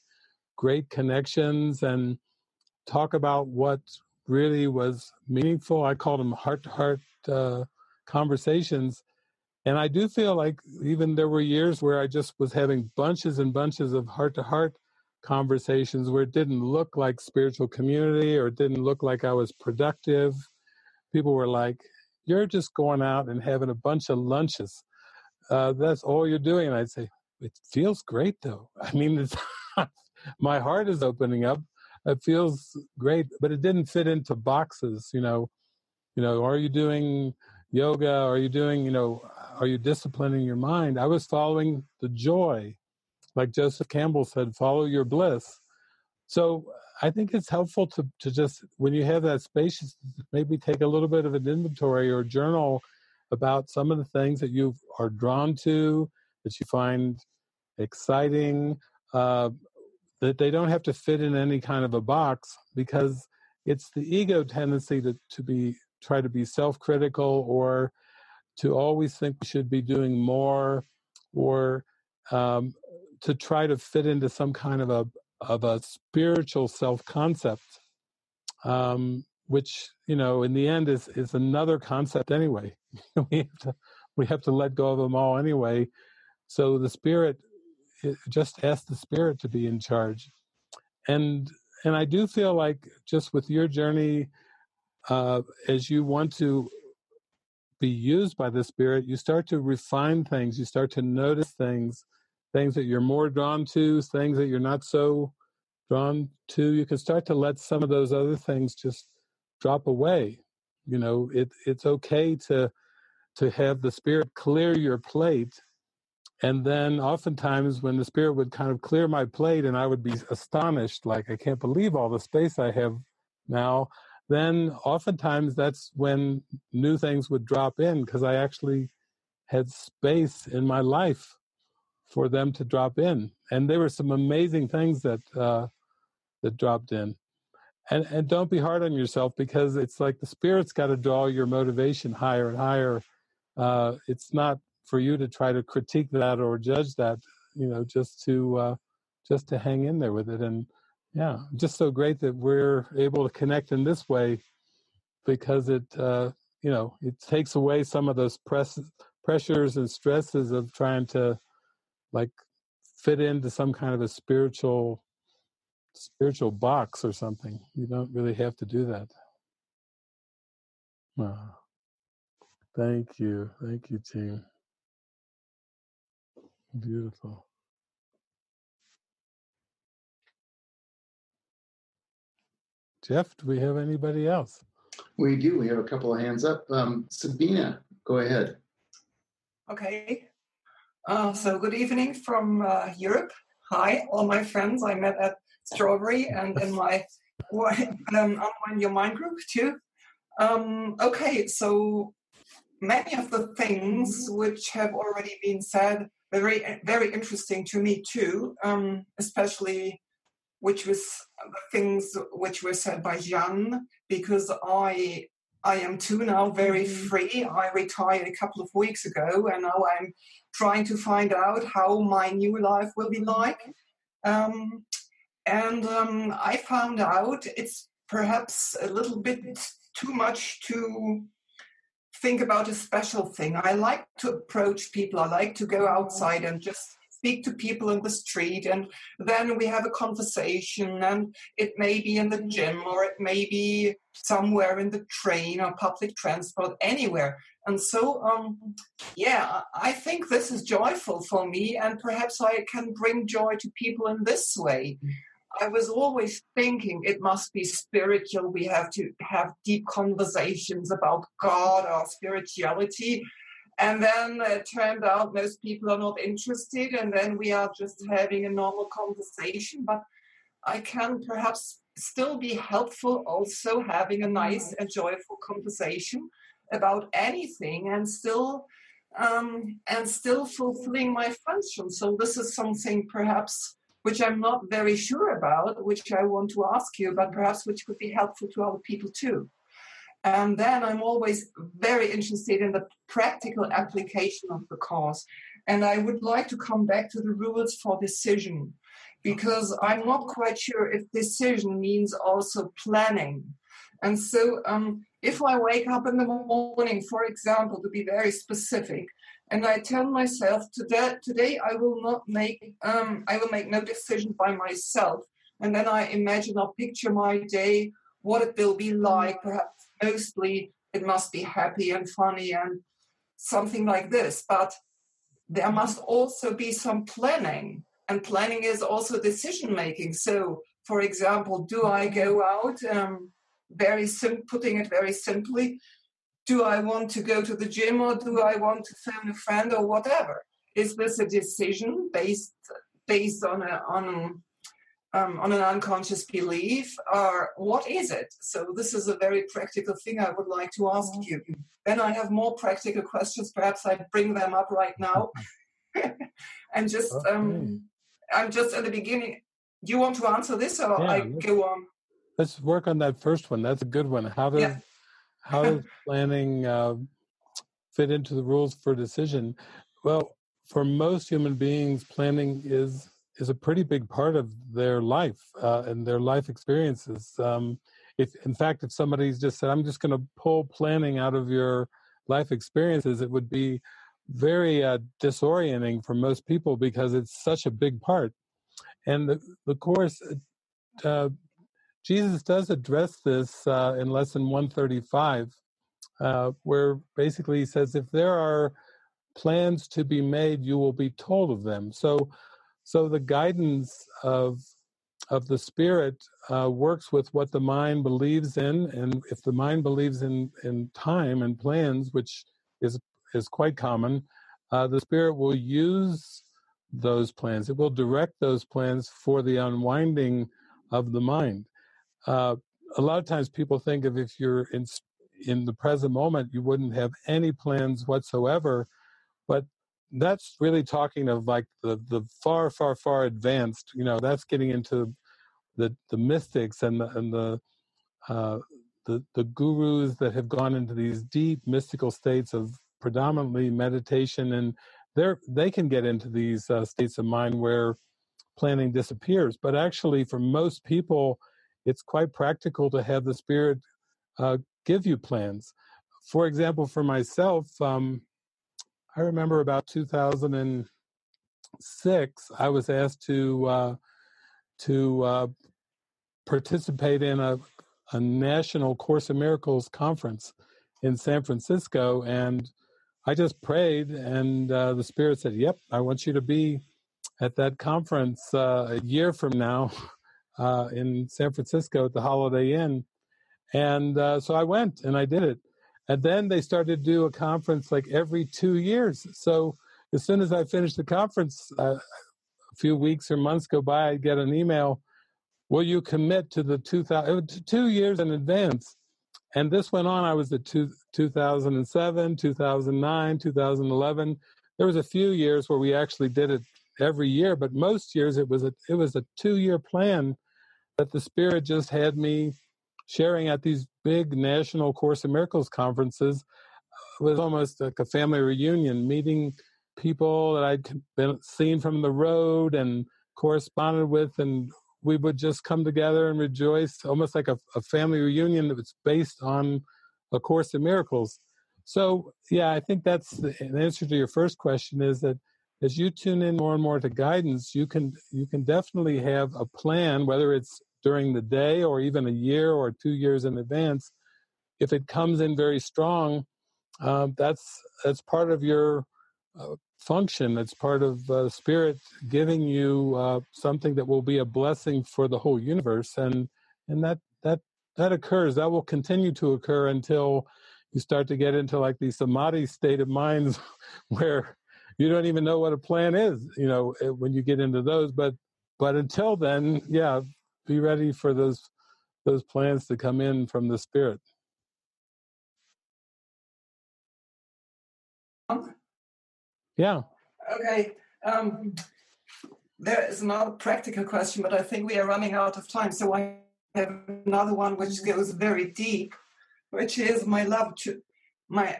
great connections and talk about what really was meaningful. I called them heart to heart conversations. And I do feel like even there were years where I just was having bunches and bunches of heart to heart conversations where it didn't look like spiritual community or it didn't look like I was productive. People were like, you're just going out and having a bunch of lunches. Uh, that's all you're doing. And I'd say, it feels great though. I mean, my heart is opening up. It feels great, but it didn't fit into boxes. You know, you know, are you doing yoga? Are you doing, you know, are you disciplining your mind? I was following the joy, like Joseph Campbell said, follow your bliss. So I think it's helpful to to just when you have that space, maybe take a little bit of an inventory or journal about some of the things that you are drawn to, that you find exciting. Uh, that they don't have to fit in any kind of a box because it's the ego tendency to, to be try to be self-critical or to always think we should be doing more or um, to try to fit into some kind of a, of a spiritual self concept, um, which you know in the end is is another concept anyway. we have to we have to let go of them all anyway. So the spirit it, just ask the spirit to be in charge. And and I do feel like just with your journey, uh, as you want to be used by the spirit, you start to refine things. You start to notice things, things that you're more drawn to, things that you're not so drawn to. You can start to let some of those other things just drop away. You know, it, it's okay to to have the spirit clear your plate and then oftentimes when the spirit would kind of clear my plate and i would be astonished like i can't believe all the space i have now then oftentimes that's when new things would drop in because i actually had space in my life for them to drop in. And there were some amazing things that uh, that dropped in. And and don't be hard on yourself because it's like the spirit's got to draw your motivation higher and higher. Uh, it's not for you to try to critique that or judge that you know just to uh, just to hang in there with it and yeah just so great that we're able to connect in this way because it uh, you know it takes away some of those press, pressures and stresses of trying to like fit into some kind of a spiritual spiritual box or something you don't really have to do that wow. Thank you. Thank you, team. Beautiful. Jeff, do we have anybody else? We do. We have a couple of hands up. Um, Sabina, go ahead. Okay. Uh, so good evening from uh, Europe. Hi, all my friends I met at Strawberry and in my um, online Your Mind group too. Um, okay, so many of the things which have already been said very very interesting to me too um, especially which was the things which were said by Jan because I I am too now very mm-hmm. free. I retired a couple of weeks ago, and now I'm trying to find out how my new life will be like. Um, and um, I found out it's perhaps a little bit too much to think about a special thing. I like to approach people. I like to go outside and just speak to people in the street and then we have a conversation and it may be in the gym or it may be somewhere in the train or public transport anywhere and so um, yeah i think this is joyful for me and perhaps i can bring joy to people in this way I was always thinking it must be spiritual. We have to have deep conversations about God or spirituality. And then it turned out most people are not interested, and then we are just having a normal conversation. But I can perhaps still be helpful also having a nice and joyful conversation about anything and still um, and still fulfilling my function. So this is something perhaps which I'm not very sure about, which I want to ask you, but perhaps which could be helpful to other people too. And then I'm always very interested in the practical application of the course. And I would like to come back to the rules for decision because I'm not quite sure if decision means also planning. And so, um, if I wake up in the morning, for example, to be very specific, and I tell myself today, today I will not make, um, I will make no decision by myself. And then I imagine or picture my day, what it will be like. Perhaps mostly it must be happy and funny and something like this. But there must also be some planning, and planning is also decision making. So, for example, do I go out? Um, very sim- putting it very simply, do I want to go to the gym or do I want to phone a friend or whatever? Is this a decision based based on a on um, on an unconscious belief or what is it? So this is a very practical thing I would like to ask you. Then I have more practical questions. Perhaps I bring them up right now. and just okay. um, I'm just at the beginning. Do you want to answer this or yeah, I go on? Let's work on that first one. That's a good one. How to yeah how does planning uh, fit into the rules for decision? Well, for most human beings, planning is is a pretty big part of their life uh, and their life experiences. Um, if, in fact, if somebody's just said, "I'm just going to pull planning out of your life experiences," it would be very uh, disorienting for most people because it's such a big part. And the, the course, uh, Jesus does address this uh, in lesson 135, uh, where basically he says, if there are plans to be made, you will be told of them. So, so the guidance of of the spirit uh, works with what the mind believes in, and if the mind believes in in time and plans, which is is quite common, uh, the spirit will use those plans. It will direct those plans for the unwinding of the mind. Uh, a lot of times, people think of if you're in in the present moment, you wouldn't have any plans whatsoever, but that's really talking of like the the far far far advanced you know that's getting into the the mystics and the and the uh, the the gurus that have gone into these deep mystical states of predominantly meditation and they're they can get into these uh, states of mind where planning disappears but actually for most people it's quite practical to have the spirit uh, give you plans for example for myself um, i remember about 2006 i was asked to uh, to uh, participate in a, a national Course in Miracles conference in San Francisco. And I just prayed, and uh, the Spirit said, Yep, I want you to be at that conference uh, a year from now uh, in San Francisco at the Holiday Inn. And uh, so I went and I did it. And then they started to do a conference like every two years. So as soon as I finished the conference, uh, a few weeks or months go by, I get an email will you commit to the 2000 two years in advance and this went on i was at two, 2007 2009 2011 there was a few years where we actually did it every year but most years it was a it was a two year plan that the spirit just had me sharing at these big national course in miracles conferences uh, it was almost like a family reunion meeting people that i'd been seen from the road and corresponded with and we would just come together and rejoice, almost like a, a family reunion that was based on A Course in Miracles. So, yeah, I think that's the, an answer to your first question is that as you tune in more and more to guidance, you can you can definitely have a plan, whether it's during the day or even a year or two years in advance. If it comes in very strong, um, that's that's part of your uh, function. It's part of uh, spirit giving you uh, something that will be a blessing for the whole universe, and and that that that occurs. That will continue to occur until you start to get into like the samadhi state of minds, where you don't even know what a plan is. You know, eh, when you get into those, but but until then, yeah, be ready for those those plans to come in from the spirit. Yeah. Okay. Um, there is another practical question, but I think we are running out of time. So I have another one which goes very deep, which is my love to my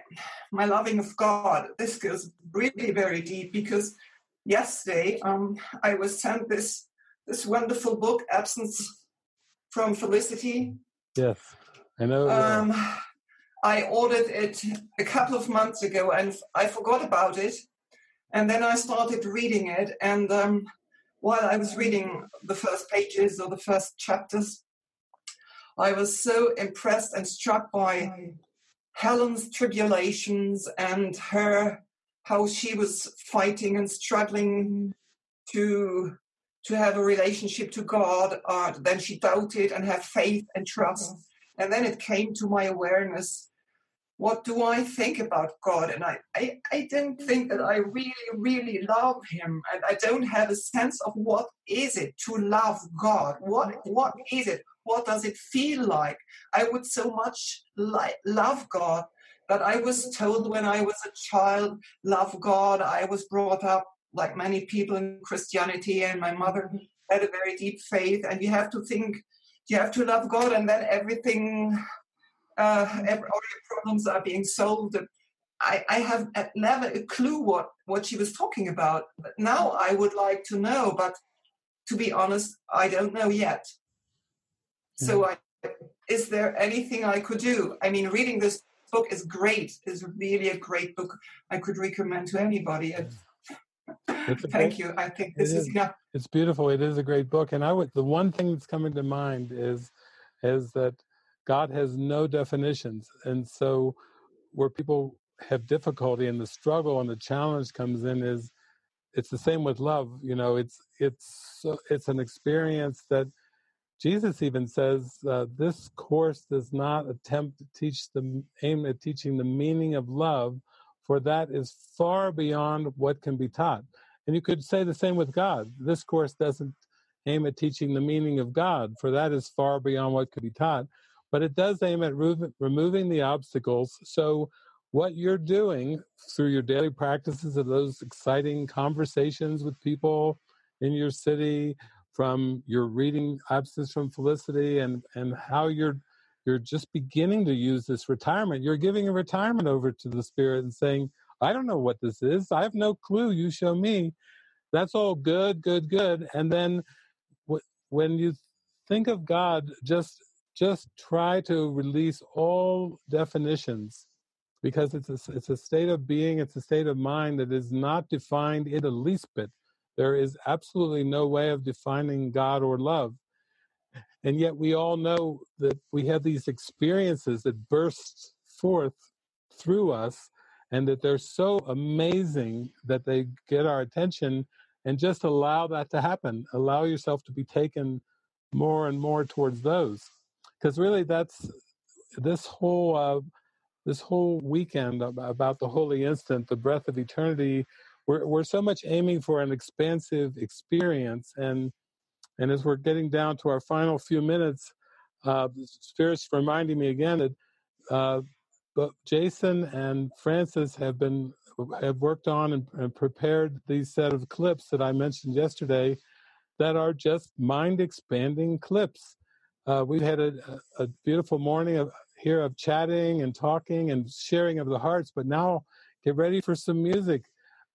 my loving of God. This goes really very deep because yesterday um, I was sent this this wonderful book, Absence from Felicity. Yes, I know. Um, I ordered it a couple of months ago and I forgot about it. And then I started reading it, and um, while I was reading the first pages or the first chapters, I was so impressed and struck by Helen's tribulations and her how she was fighting and struggling to to have a relationship to God. Uh, then she doubted and had faith and trust, and then it came to my awareness what do I think about God? And I, I, I don't think that I really, really love him. And I don't have a sense of what is it to love God? What, what is it? What does it feel like? I would so much like, love God, but I was told when I was a child, love God. I was brought up like many people in Christianity, and my mother had a very deep faith. And you have to think, you have to love God, and then everything uh, all your problems are being solved. I, I have never a clue what, what she was talking about. But now I would like to know, but to be honest, I don't know yet. So, I, is there anything I could do? I mean, reading this book is great. It's really a great book. I could recommend to anybody. Thank great, you. I think this is, is yeah. It's beautiful. It is a great book, and I would the one thing that's coming to mind is is that God has no definitions, and so where people have difficulty and the struggle and the challenge comes in is it's the same with love. You know, it's it's it's an experience that Jesus even says uh, this course does not attempt to teach the aim at teaching the meaning of love, for that is far beyond what can be taught. And you could say the same with God. This course doesn't aim at teaching the meaning of God, for that is far beyond what could be taught. But it does aim at removing the obstacles. So, what you're doing through your daily practices of those exciting conversations with people in your city, from your reading absence from felicity, and, and how you're you're just beginning to use this retirement. You're giving a retirement over to the spirit and saying, I don't know what this is. I have no clue. You show me. That's all good, good, good. And then when you think of God, just just try to release all definitions because it's a, it's a state of being, it's a state of mind that is not defined in the least bit. There is absolutely no way of defining God or love. And yet we all know that we have these experiences that burst forth through us and that they're so amazing that they get our attention and just allow that to happen allow yourself to be taken more and more towards those because really that's this whole uh, this whole weekend about the holy instant the breath of eternity we're, we're so much aiming for an expansive experience and and as we're getting down to our final few minutes uh, spirit's reminding me again that uh, but Jason and Francis have been have worked on and, and, prepared these set of clips that I mentioned yesterday that are just mind expanding clips. Uh, we've had a, a, beautiful morning of, here of chatting and talking and sharing of the hearts, but now get ready for some music.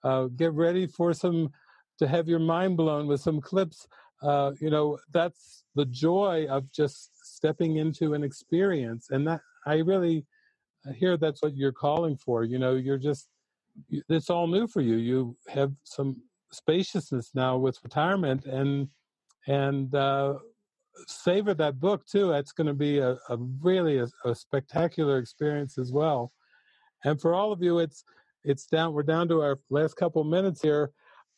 Uh, get ready for some to have your mind blown with some clips. Uh, you know, that's the joy of just stepping into an experience, and that I really hear that's what you're calling for. You know, you're just, it's all new for you. You have some spaciousness now with retirement and, and, uh, savor that book too. That's going to be a, a really a, a, spectacular experience as well. And for all of you, it's, it's down, we're down to our last couple minutes here.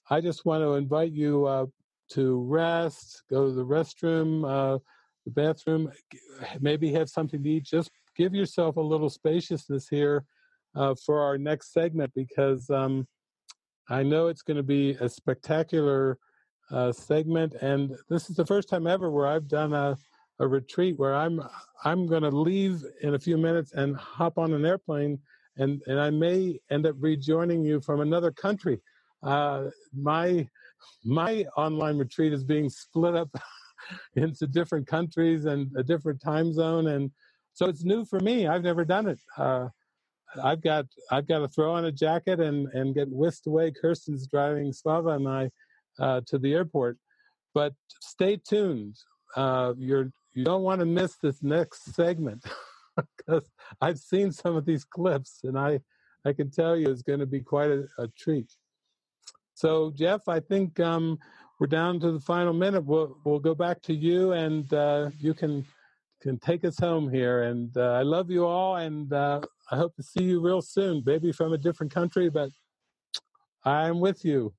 I just want to invite you, uh, to rest, go to the restroom, uh, the bathroom, maybe have something to eat. Just give yourself a little spaciousness here uh, for our next segment because um, I know it's going to be a spectacular uh, segment, and this is the first time ever where I've done a, a retreat where I'm I'm going to leave in a few minutes and hop on an airplane, and and I may end up rejoining you from another country. Uh, my my online retreat is being split up into different countries and a different time zone and so it's new for me. I've never done it. Uh, I've got I've got to throw on a jacket and and get whisked away. Kirsten's driving Slava and I uh, to the airport. But stay tuned. Uh, you're you don't want to miss this next segment because I've seen some of these clips and I I can tell you it's going to be quite a, a treat. So Jeff, I think um, we're down to the final minute. We'll we'll go back to you and uh, you can can take us home here. And uh, I love you all, and uh, I hope to see you real soon, maybe from a different country, but I'm with you.